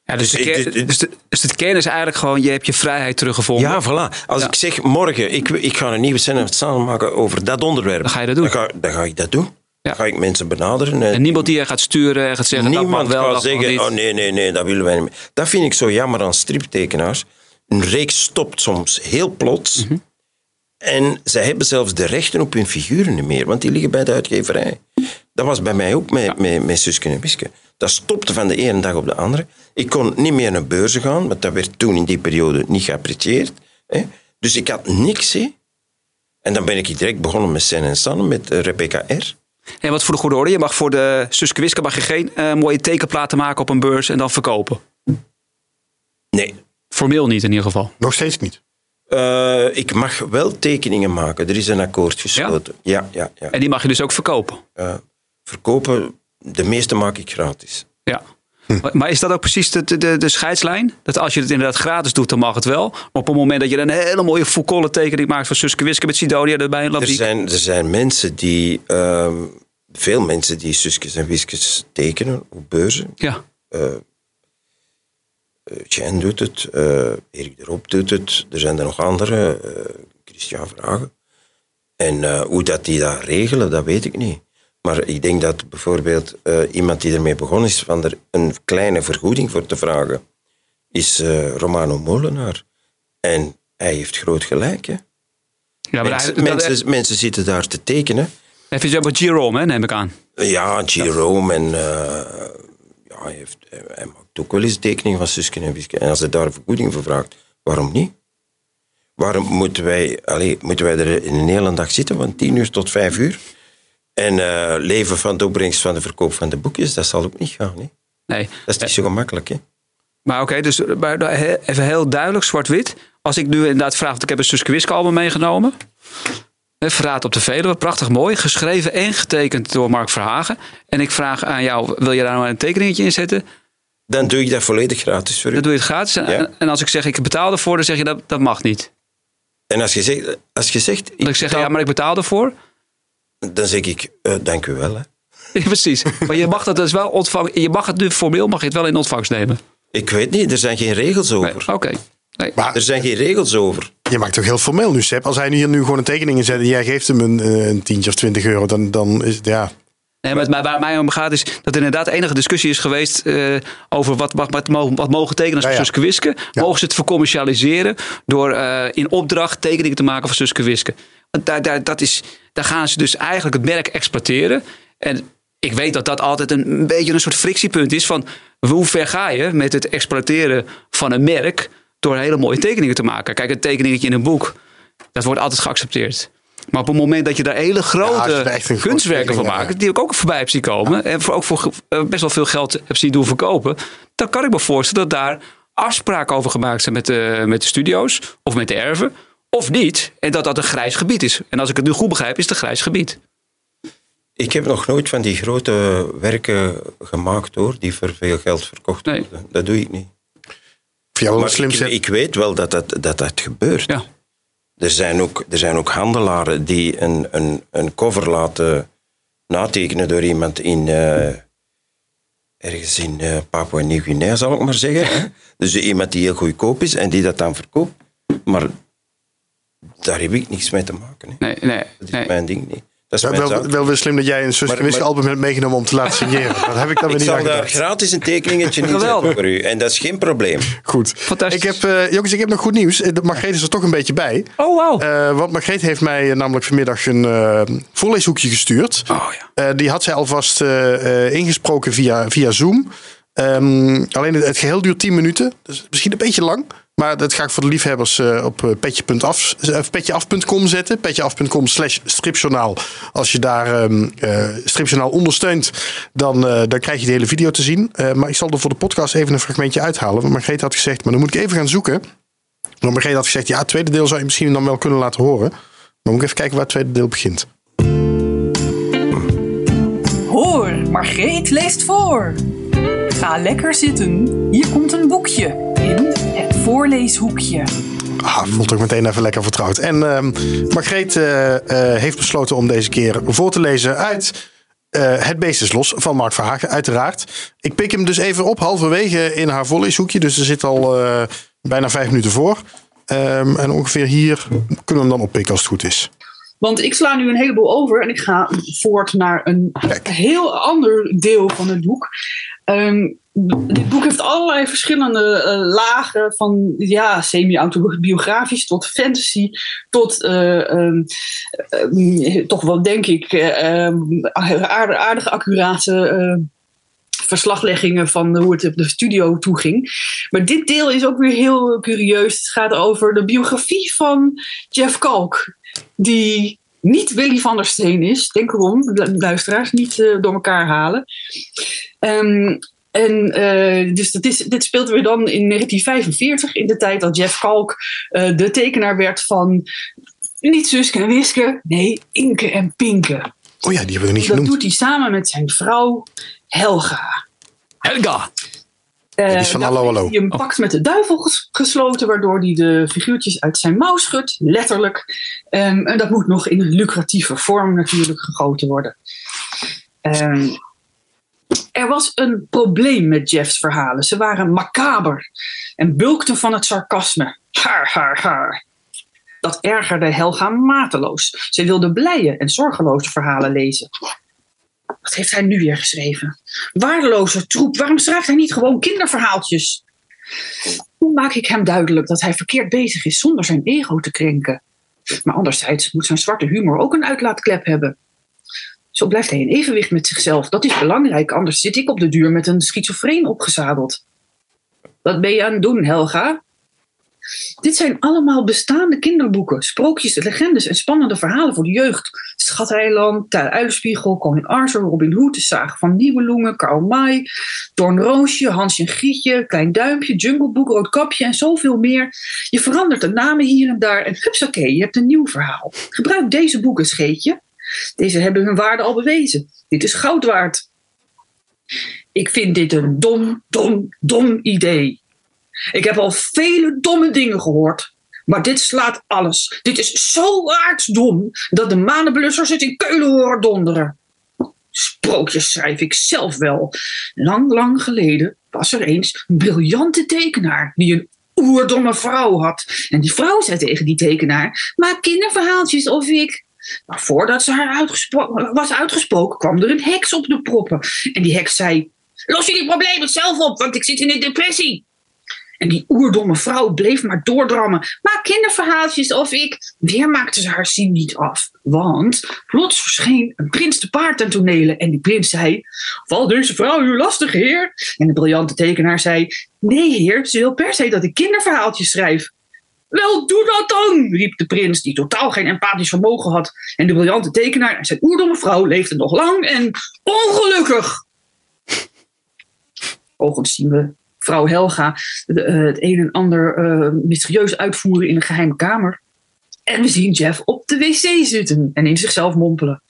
Ja, dus, de, ik- ker- dus, de, dus de kern is eigenlijk gewoon: je hebt je vrijheid teruggevonden. Ja, voilà. Als Ja. ik zeg morgen, ik, ik ga een nieuwe scène samen maken over dat onderwerp. Dan ga je dat doen. Dan ga, dan ga ik dat doen. Ja. Ga ik mensen benaderen. En En niemand die je gaat sturen en gaat zeggen: dat mag niemand wel, gaat dat mag zeggen, oh nee, nee, nee, dat willen wij niet meer. Dat vind ik zo jammer aan striptekenaars. Een reeks stopt soms heel plots. Mhm. En zij hebben zelfs de rechten op hun figuren niet meer, want die liggen bij de uitgeverij. Dat was bij mij ook met, met, met Suske en Wiske. Dat stopte van de ene dag op de andere. Ik kon niet meer naar beurzen gaan, want dat werd toen in die periode niet geapprecieerd. Hè. Dus ik had niks. Hè. En dan ben ik direct begonnen met Sen en San, met eh, Rebecca R. En wat voor de goede orde, je mag voor de Suske Wiske mag je geen eh, mooie tekenplaten maken op een beurs en dan verkopen. Nee, Formeel niet in ieder geval. Nog steeds niet. Eh, ik mag wel tekeningen maken. Er is een akkoord gesloten. Ja, ja, ja. En die mag je dus ook verkopen. Eh, verkopen, de meeste maak ik gratis. Ja. Maar- is dat ook precies de, de, de scheidslijn? Dat als je het inderdaad gratis doet, dan mag het wel. Maar op het moment dat je een hele mooie Foucault tekening maakt van Suske Wiske met Sidonia erbij en Er zijn, er zijn mensen die, ehm, veel mensen die Suskes en Wiskes tekenen op beurzen. Ja. Chen doet het, eh, Erik de Roop doet het, er zijn er nog andere, Christian Vragen. En hoe dat die dat regelen, dat weet ik niet. Maar ik denk dat bijvoorbeeld eh, iemand die ermee begonnen is van er een kleine vergoeding voor te vragen, is eh, Romano Molenaar. En hij heeft groot gelijk. Hè? ja maar Mensen, hij, mensen, mensen zitten daar te tekenen. hij vindt het Jerome, hè, neem ik aan. Ja, Jerome en eh, ja, hij, heeft, hij maakt ook wel eens tekeningen van Suske en Wiske. En als hij daar een vergoeding voor vraagt, waarom niet? Waarom moeten wij, allee, moeten wij er in een hele dag zitten, van tien uur tot vijf uur? En eh, leven van de opbrengst van de verkoop van de boekjes, dat zal ook niet gaan. Hè? Nee. Dat is niet zo gemakkelijk. Hè? Maar oké, dus maar even heel duidelijk, zwart-wit. Als ik nu inderdaad vraag, want ik heb een Suske Wiske album meegenomen. Verraad op de Veluwe, prachtig mooi. Geschreven en getekend door Mark Verhagen. En ik vraag aan jou, wil je daar nou een tekeningetje in zetten? Dan doe ik dat volledig gratis voor u. Dan doe je het gratis. En, Ja. en als ik zeg, ik betaal ervoor, dan zeg je, dat, dat mag niet. En als je zegt, als je zegt ik zeg, betaal- ja, maar ik betaal ervoor. Dan zeg ik, eh, dank u wel. Hè. Ja, precies. Maar je mag dat dus wel ontvangen. Je mag het nu formeel mag je het wel in ontvangst nemen. Ik weet niet, er zijn geen regels Nee, over. Oké. Nee. Maar Er zijn geen regels over. je maakt toch heel formeel nu, Sepp. Als hij hier nu gewoon een tekening in zet en jij geeft hem een, eh, een tientje of twintig euro, dan, dan is het ja. Nee, maar waar het mij om gaat is dat er inderdaad enige discussie is geweest eh, over wat, wat, wat, mogen, wat mogen tekenaars Ja, van ja. Suske Wiske. Mogen ze het vercommercialiseren door eh, in opdracht tekeningen te maken van Suske Wiske. Daar, daar, dat is, daar gaan ze dus eigenlijk het merk exploiteren. En ik weet dat dat altijd een, een beetje een soort frictiepunt is van hoe ver ga je met het exploiteren van een merk door hele mooie tekeningen te maken. Kijk, een tekeningetje in een boek, dat wordt altijd geaccepteerd. Maar op het moment dat je daar hele grote er kunstwerken van maakt, ja. die ik ook voorbij heb zien komen. En voor, ook voor eh, best wel veel geld heb zien doen verkopen. Dan kan ik me voorstellen dat daar afspraken over gemaakt zijn met de, met de studio's of met de erven. Of niet. En dat dat een grijs gebied is. En als ik het nu goed begrijp, is het een grijs gebied. Ik heb nog nooit van die grote werken gemaakt hoor, die voor veel geld verkocht Nee. worden. Dat doe ik niet. Voor jou wel Maar slim, ik, ik weet wel dat dat, dat, dat gebeurt. Ja. Er, zijn ook, er zijn ook handelaren die een, een, een cover laten natekenen door iemand in, eh, ergens in eh, Papua Nieuw-Guinea, zal ik maar zeggen. Dus iemand die heel goedkoop is en die dat dan verkoopt. Maar daar heb ik niks mee te maken. Hè. Nee, nee, Dat is nee. mijn ding niet. Dat is Wel, wel, weer slim dat jij een Suske album hebt meegenomen om te laten signeren. Dat heb ik dan weer Ik niet zal daar gratis een tekeningetje in zetten Geweldig. voor u. En dat is geen probleem. Goed. Fantastisch. Ik heb, eh, jongens, ik heb nog goed nieuws. Eh, Margreet is er toch een beetje bij. Oh, wauw. Eh, want Margreet heeft mij namelijk vanmiddag een eh, voorleeshoekje gestuurd. oh ja. Eh, die had zij alvast eh, eh, ingesproken via, via Zoom. Ehm, alleen het, het geheel duurt 10 minuten. Dus misschien een beetje lang. Maar dat ga ik voor de liefhebbers eh, op eh, eh, petjeaf.com zetten. Petjeaf.com slash stripjournaal. Als je daar ehm eh, stripjournaal ondersteunt, dan, dan krijg je de hele video te zien. Maar ik zal er voor de podcast even een fragmentje uithalen. Want Margreet had gezegd, maar dan moet ik even gaan zoeken. Maar Margreet had gezegd, ja, het tweede deel zou je misschien dan wel kunnen laten horen. Maar moet ik even kijken waar het tweede deel begint. Hoor, Margreet leest voor. Ga lekker zitten. Hier komt een boekje in voorleeshoekje. Ah, voelt toch meteen even lekker vertrouwd. En ehm Margreet eh, eh, heeft besloten om deze keer voor te lezen uit eh, Het Beest is Los van Mark Verhagen, uiteraard. Ik pik hem dus even op halverwege in haar voorleeshoekje. Dus er zit al eh, bijna vijf minuten voor. Ehm, en ongeveer hier kunnen we hem dan oppikken als het goed is. Want ik sla nu een heleboel over en ik ga voort naar een Kijk. heel ander deel van het boek. Ehm, dit boek heeft allerlei verschillende eh, lagen, van ja, semi-autobiografisch tot fantasy, tot eh, ehm, eh, toch wel, denk ik, eh, ehm, aardig, aardig accurate verslagleggingen van hoe het op de studio toeging. Maar dit deel is ook weer heel curieus. Het gaat over de biografie van Jeff Kalk, die niet Willy van der Steen is. Denk erom, lu- luisteraars, niet eh, door elkaar halen. Ehm, en eh, dus dat is, dit speelt weer dan in 1945, in de tijd dat Jeff Kalk eh, de tekenaar werd van niet Suske en Wiske, nee, Inke en Pinke. Oh ja, die hebben we niet Dat genoemd. doet hij samen met zijn vrouw Helga. Helga. Eh, die is van Hallo, heeft Hallo. hij een pact met de duivel ges- gesloten, waardoor hij de figuurtjes uit zijn mouw schudt, letterlijk. Ehm, en dat moet nog in een lucratieve vorm natuurlijk gegoten worden. Ehm, er was een probleem met Jeff's verhalen. Ze waren macaber en bulkten van het sarcasme. Haar, haar, haar. Dat ergerde Helga mateloos. Ze wilde blije en zorgeloze verhalen lezen. Heeft hij nu weer geschreven? Waardeloze troep. Waarom schrijft hij niet gewoon kinderverhaaltjes? Hoe maak ik hem duidelijk dat hij verkeerd bezig is zonder zijn ego te krenken? Maar anderzijds moet zijn zwarte humor ook een uitlaatklep hebben. Zo blijft hij in evenwicht met zichzelf. Dat is belangrijk, anders zit ik op de duur met een schizofreen opgezadeld. Wat ben je aan het doen, Helga? Dit zijn allemaal bestaande kinderboeken, sprookjes, legendes en spannende verhalen voor de jeugd. Schateiland, Tuil Uilenspiegel, Koning Arthur, Robin Hood, De Zagen van Nieuweloengen, Karl May, Doornroosje, Hansje en Grietje, Klein Duimpje, Jungle Book, Roodkapje en zoveel meer. Je verandert de namen hier en daar en hupsakee, je hebt een nieuw verhaal. Gebruik deze boeken, scheetje. Deze hebben hun waarde al bewezen. Dit is goud waard. Ik vind dit een dom, dom, dom idee. Ik heb al vele domme dingen gehoord. Maar dit slaat alles. Dit is zo aardsdom dat de manenblussers het in Keulen horen donderen. Sprookjes schrijf ik zelf wel. Lang, lang geleden was er eens een briljante tekenaar die een oerdomme vrouw had. En die vrouw zei tegen die tekenaar: Maak kinderverhaaltjes of ik. Maar voordat ze haar was uitgesproken, kwam er een heks op de proppen. En die heks zei: Los jullie problemen zelf op, want ik zit in een depressie. En die oerdomme vrouw bleef maar doordrammen. Maak kinderverhaaltjes of ik. Weer maakte ze haar zin niet af. Want plots verscheen een prins te paard ten tonele. En die prins zei: Valt deze vrouw u lastig, heer? En de briljante tekenaar zei: Nee, heer, ze wil per se dat ik kinderverhaaltjes schrijf. Wel, doe dat dan, riep de prins, die totaal geen empathisch vermogen had. En de briljante tekenaar en zijn oerdomme vrouw leefden nog lang en ongelukkig. Overigens zien we vrouw Helga eh, het een en ander eh, mysterieus uitvoeren in een geheime kamer. En we zien Jeff op de wc zitten en in zichzelf mompelen.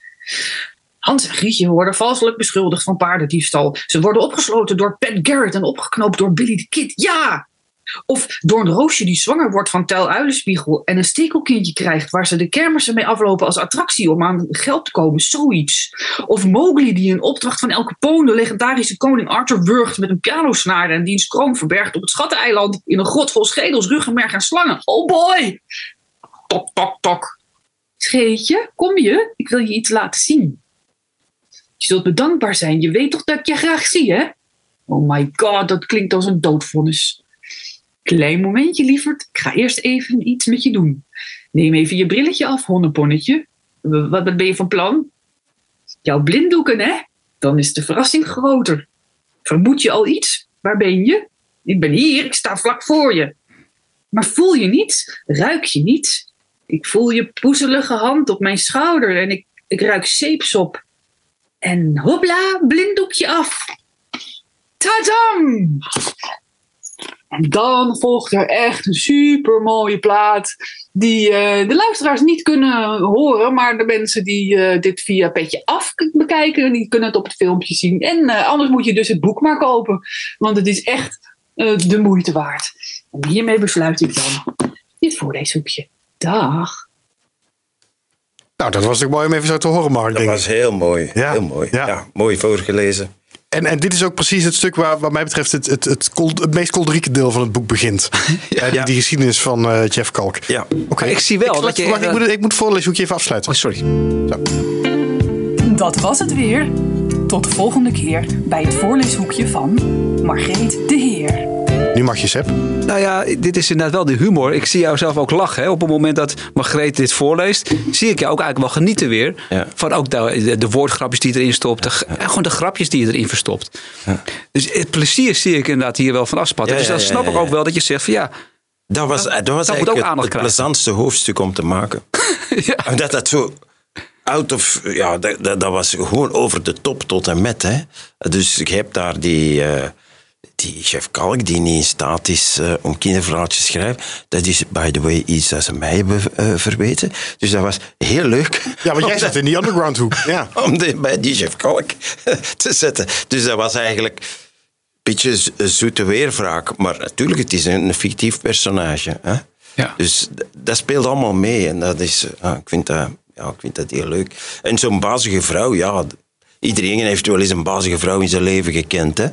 Hans en Grietje worden valselijk beschuldigd van paardendiefstal. Ze worden opgesloten door Pat Garrett en opgeknoopt door Billy the Kid. Ja! Of door een roosje die zwanger wordt van Tuil Uilenspiegel en een stekelkindje krijgt waar ze de kermissen mee aflopen als attractie om aan geld te komen. Zoiets. Of Mowgli die in opdracht van El Capone de legendarische koning Arthur wurgt met een pianosnare en diens kroon verbergt op het Schatteneiland in een grot vol schedels, ruggenmerg en slangen. Oh boy! Tok, tok, tok. Scheetje, kom je? Ik wil je iets laten zien. Je zult bedankbaar zijn. Je weet toch dat ik je graag zie, hè? Oh my god, dat klinkt als een doodvonnis. Klein momentje, lieverd. Ik ga eerst even iets met je doen. Neem even je brilletje af, honneponnetje. Wat ben je van plan? Jouw blinddoeken, hè? Dan is de verrassing groter. Vermoed je al iets? Waar ben je? Ik ben hier, ik sta vlak voor je. Maar voel je niets? Ruik je niets? Ik voel je poezelige hand op mijn schouder en ik, ik ruik zeepsop. En hopla, blinddoekje af. Tadam! En dan volgt er echt een super mooie plaat. Die eh, de luisteraars niet kunnen horen. Maar de mensen die eh, dit via Petje Af bekijken. Die kunnen het op het filmpje zien. En eh, anders moet je dus het boek maar kopen. Want het is echt eh, de moeite waard. En hiermee besluit ik dan dit voorleeshoekje. Dag. Nou, dat was toch mooi om even zo te horen, Mark. Dat denk ik. was heel mooi. Ja, Heel mooi. ja. Ja. mooi voorgelezen. En, en dit is ook precies het stuk waar, wat mij betreft, het, het, het, kol- het meest kolderieke deel van het boek begint. ja, die, die geschiedenis van eh, Jeff Kalk. Ja. Oké. Ik zie wel Ik, dat je- wacht, ik, moet, ik moet het voorleeshoekje even afsluiten. Oh, sorry. Dat was het weer. Tot de volgende keer bij het voorleeshoekje van Margreet de Heer. Nu mag je, Seb. Nou ja, dit is inderdaad wel de humor. Ik zie jou zelf ook lachen. Hè? Op het moment dat Margreet dit voorleest, zie ik jou ook eigenlijk wel genieten weer. Ja. Van ook de, de, woordgrapjes die je erin stopt. De, en gewoon de grapjes die je erin verstopt. Dus het plezier zie ik inderdaad hier wel van afspatten. Ja, dus ja, dan ja, snap ja, ik ook ja. wel dat je zegt van ja. Dat was, dat was eigenlijk het, plezantste hoofdstuk om te maken. ja. Omdat dat zo out of... Ja, dat, dat, was gewoon over de top tot en met. Hè. Dus je hebt daar die... eh, die chef Kalk, die niet in staat is eh, om kinderverhaaltjes te schrijven, dat is, by the way, iets dat ze mij hebben eh, verweten. Dus dat was heel leuk. Ja, want jij zit in die underground hoek. Ja. om de, bij die chef Kalk te zetten. Dus dat was eigenlijk een beetje zoete weerwraak. Maar natuurlijk, het is een, een fictief personage. Hè? Ja. Dus dat speelt allemaal mee. En dat is, ja, ik, vind dat, ja, ik vind dat heel leuk. En zo'n bazige vrouw, ja, iedereen heeft wel eens een bazige vrouw in zijn leven gekend. Hè?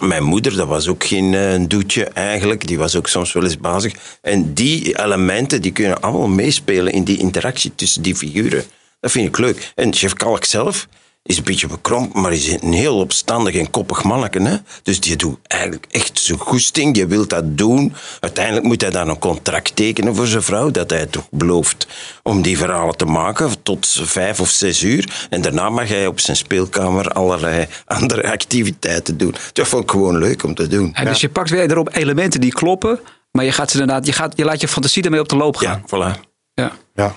Mijn moeder, dat was ook geen eh, doetje eigenlijk. Die was ook soms wel eens bazig. En die elementen, die kunnen allemaal meespelen in die interactie tussen die figuren. Dat vind ik leuk. En chef Kalk zelf is een beetje bekrompen, maar is een heel opstandig en koppig manneke. Hè? Dus die doet eigenlijk echt zijn goesting. Die wil dat doen. Uiteindelijk moet hij dan een contract tekenen voor zijn vrouw. Dat hij toch belooft om die verhalen te maken tot vijf of zes uur. En daarna mag hij op zijn speelkamer allerlei andere activiteiten doen. Dat vond ik gewoon leuk om te doen. En Dus je pakt weer erop elementen die kloppen. Maar je, gaat ze inderdaad, je, gaat, je laat je fantasie ermee op de loop Ja, gaan. voilà. Ja. Ja.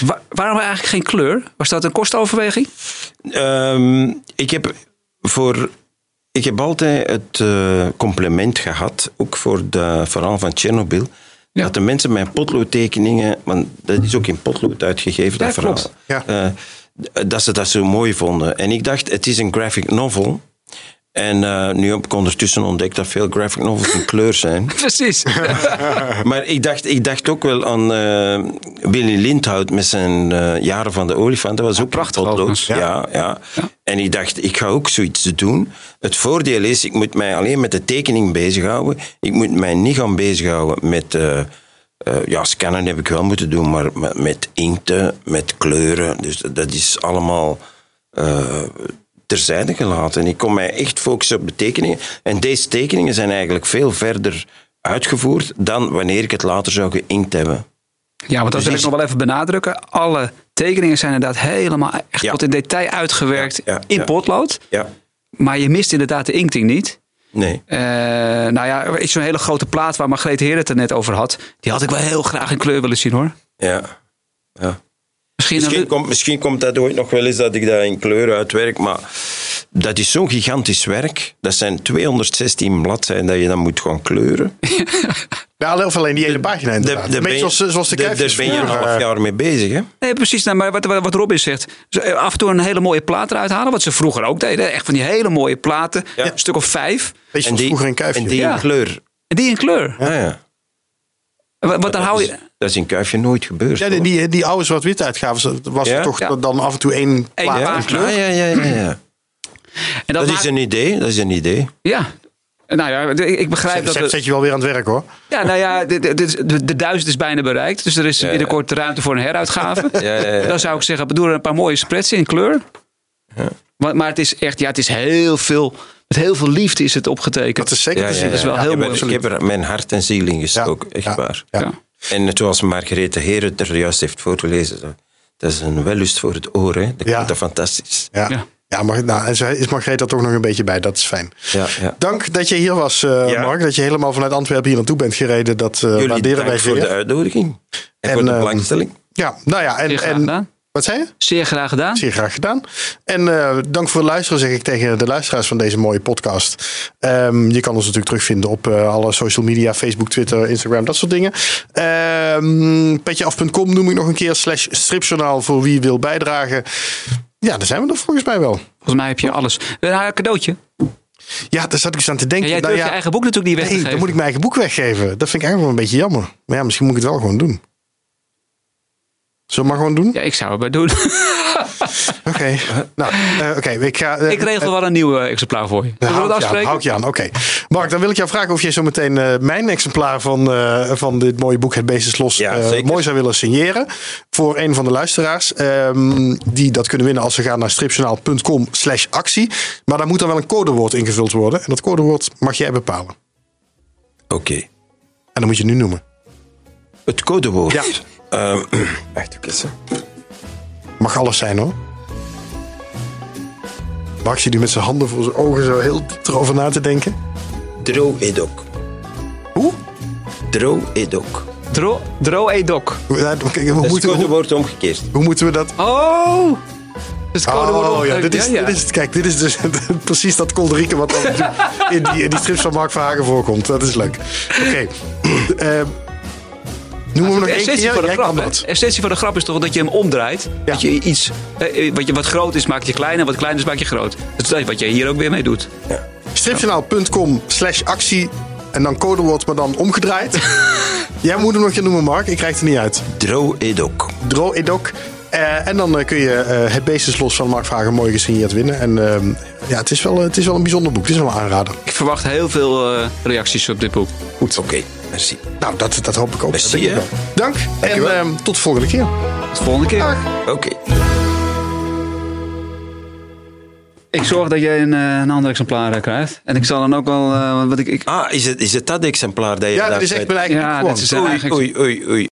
Wa- waarom eigenlijk geen kleur? Was dat een kostoverweging? Ehm, ik, heb voor, ik heb altijd het eh, compliment gehad, ook voor de verhaal van Tsjernobyl, Ja. dat de mensen mijn potloodtekeningen, want dat is ook in potlood uitgegeven, dat verhaal. Ja. eh, dat ze dat zo mooi vonden. En ik dacht, het is een graphic novel. En eh, nu heb ik ondertussen ontdekt dat veel graphic novels in kleur zijn. Precies. Maar ik dacht, ik dacht ook wel aan eh, Willy Lindhout met zijn eh, Jaren van de Olifant. Dat was ook prachtig potlood. Ja, ja. En ik dacht, ik ga ook zoiets doen. Het voordeel is, ik moet mij alleen met de tekening bezighouden. Ik moet mij niet gaan bezighouden met... eh, eh, ja, scannen heb ik wel moeten doen, maar met, met inkten, met kleuren. Dus dat- dat is allemaal eh, terzijde gelaten. En ik kon mij echt focussen op de tekeningen. En deze tekeningen zijn eigenlijk veel verder uitgevoerd dan wanneer ik het later zou geïnkt hebben. Ja, want dat wil ik nog wel even benadrukken. Alle tekeningen zijn inderdaad helemaal echt Ja. tot in detail uitgewerkt Ja, ja, in potlood. Ja, Maar je mist inderdaad de inkting niet. nee. Eh, nou ja, is zo'n hele grote plaat waar Margreet Heer het er net over had. Die had ik wel heel graag in kleur willen zien hoor. Ja. ja. Misschien, komt, misschien komt dat ooit nog wel eens dat ik dat in kleur uitwerk, maar dat is zo'n gigantisch werk. Dat zijn 216 bladzijden dat je dan moet gaan kleuren. Ja, of alleen die ene pagina inderdaad. Daar Een beetje zoals, zoals de daar- ben je een vroeger, half jaar mee bezig, hè? Nee, precies. Nou, maar wat, wat wat Robin zegt. Eh, Af en toe een hele mooie plaat eruit halen. Wat ze vroeger ook deden. Echt van die hele mooie platen. Ja. Een stuk of vijf. Beetje zoals vroeger een kuifje. en die Ja. in kleur. En die in kleur. Ja, ja. Wat, wat dan hou dat, je... is, dat is in Kuifje nooit gebeurd. Ja, die, die, die oude zwart-wit uitgaven, was Ja? er toch Ja. dan af en toe één plaat in pagina. kleur? Ja, ja, ja, ja, ja. En Dat is maakt- een idee, dat is een idee. Ja. Nou ja, ik begrijp dat... Zet, zet je wel weer aan het werk hoor. Ja, nou ja, de, de, de, duizend is bijna bereikt. Dus er is binnenkort ruimte voor een heruitgave. Ja, ja, ja. Dan zou ik zeggen, doe er een paar mooie spreads in kleur. Maar, maar het is echt, ja, het is heel veel... Met heel veel liefde is het opgetekend. Dat is zeker Ja, te ja, zien. Dat is wel ja. heel ik heb mooi. er- Ik heb er mijn hart en ziel in gestoken, echt ja, waar. ja. Ja. En net zoals Margarethe Heer het er juist heeft voorgelezen, dat- dat is een wellust voor het oor. Hè. Dat Ja. klinkt dat fantastisch. Ja. Ja. Ja, maar, nou, is Margreet er toch nog een beetje bij. Dat is fijn. Ja, ja. Dank dat je hier was, eh, Ja. Mark. Dat je helemaal vanuit Antwerpen hier naartoe bent gereden. Dat eh Jullie waarderen wij bedankt voor de uitnodiging en, En, voor de ehm, belangstelling. Ja, nou ja. En, en. Wat zei je? Zeer graag gedaan. Zeer graag gedaan. En eh, dank voor het luisteren, zeg ik tegen de luisteraars van deze mooie podcast. Ehm, je kan ons natuurlijk terugvinden op eh, alle social media: Facebook, Twitter, Instagram, dat soort dingen. Ehm petjeaf.com noem ik nog een keer, slash stripjournaal voor wie wil bijdragen. Ja, daar zijn we er volgens mij wel. Volgens mij heb je alles. Een cadeautje. Ja, daar zat ik eens aan te En denken. jij Nou ja, je eigen boek natuurlijk niet weg te nee, geven. dan moet ik mijn eigen boek weggeven. Dat vind ik eigenlijk wel een beetje jammer. Maar ja, misschien moet ik het wel gewoon doen. Zullen we maar gewoon doen? Ja, ik zou het maar doen. Oké, Oké. Nou, eh, oké. ik ga... eh, Ik regel wel een nieuw exemplaar voor je. Zullen we dat je afspreken? hou ik je aan, oké. Mark, dan wil ik jou vragen of jij zo meteen eh, mijn exemplaar van, eh, van dit mooie boek Het Beest is Los Ja, eh, mooi zou willen signeren. Voor een van de luisteraars. ehm, die dat kunnen winnen als ze gaan naar stripjournaal.com slash actie. Maar daar moet dan wel een codewoord ingevuld worden. En dat codewoord mag jij bepalen. Oké. En dan moet je nu noemen. Het codewoord. Ja. Ehm, wacht even. hè. Mag alles zijn hoor. Mark zit nu met zijn handen voor zijn ogen zo heel erover na te denken. Dro-edok. Hoe? Dro-edok. Dro, dro e doc. Ja, kijk, Hoe, Dat is het moeten, hoe, codewoord omgekeerd. hoe moeten we dat... Oh! Dus het Oh ja, dit is, ja, ja. Dit is, het. kijk, dit is dus precies dat kolderieke wat die, in die strips van Mark Verhagen voorkomt. Dat is leuk. Oké. Ehm, noemen we nog essentie keer? van de grap, essentie van de grap is toch dat je hem omdraait. Ja. Dat je iets, eh, wat, je, wat groot is, maak je klein. En wat klein is, maak je groot. Dat is wat je hier ook weer mee doet. Stripjournaal.com slash actie. En dan codewoord, maar dan omgedraaid. Jij moet hem nog een keer noemen, Mark. Ik krijg het er niet uit. Dro-edok. Dro Eh, en dan eh, kun je eh, het beest is los van Mark Vragen mooi gesigneerd winnen. En ehm, ja, het is, wel, het is wel een bijzonder boek. Het is wel een aanrader. Ik verwacht heel veel eh, reacties op dit boek. Goed. Oké, merci. Nou, dat, dat hoop ik ook. Merci, Dat denk ik hè. wel. Dank. En ehm, tot de volgende keer. Tot de volgende keer. Oké. Ik zorg dat jij een, een ander exemplaar krijgt. En ik zal dan ook wel... eh, wat ik, ik, Ah, is het, is het dat exemplaar dat je Ja, daar dat is echt mijn eigen ja, dat is Oei, oei, oei, oei.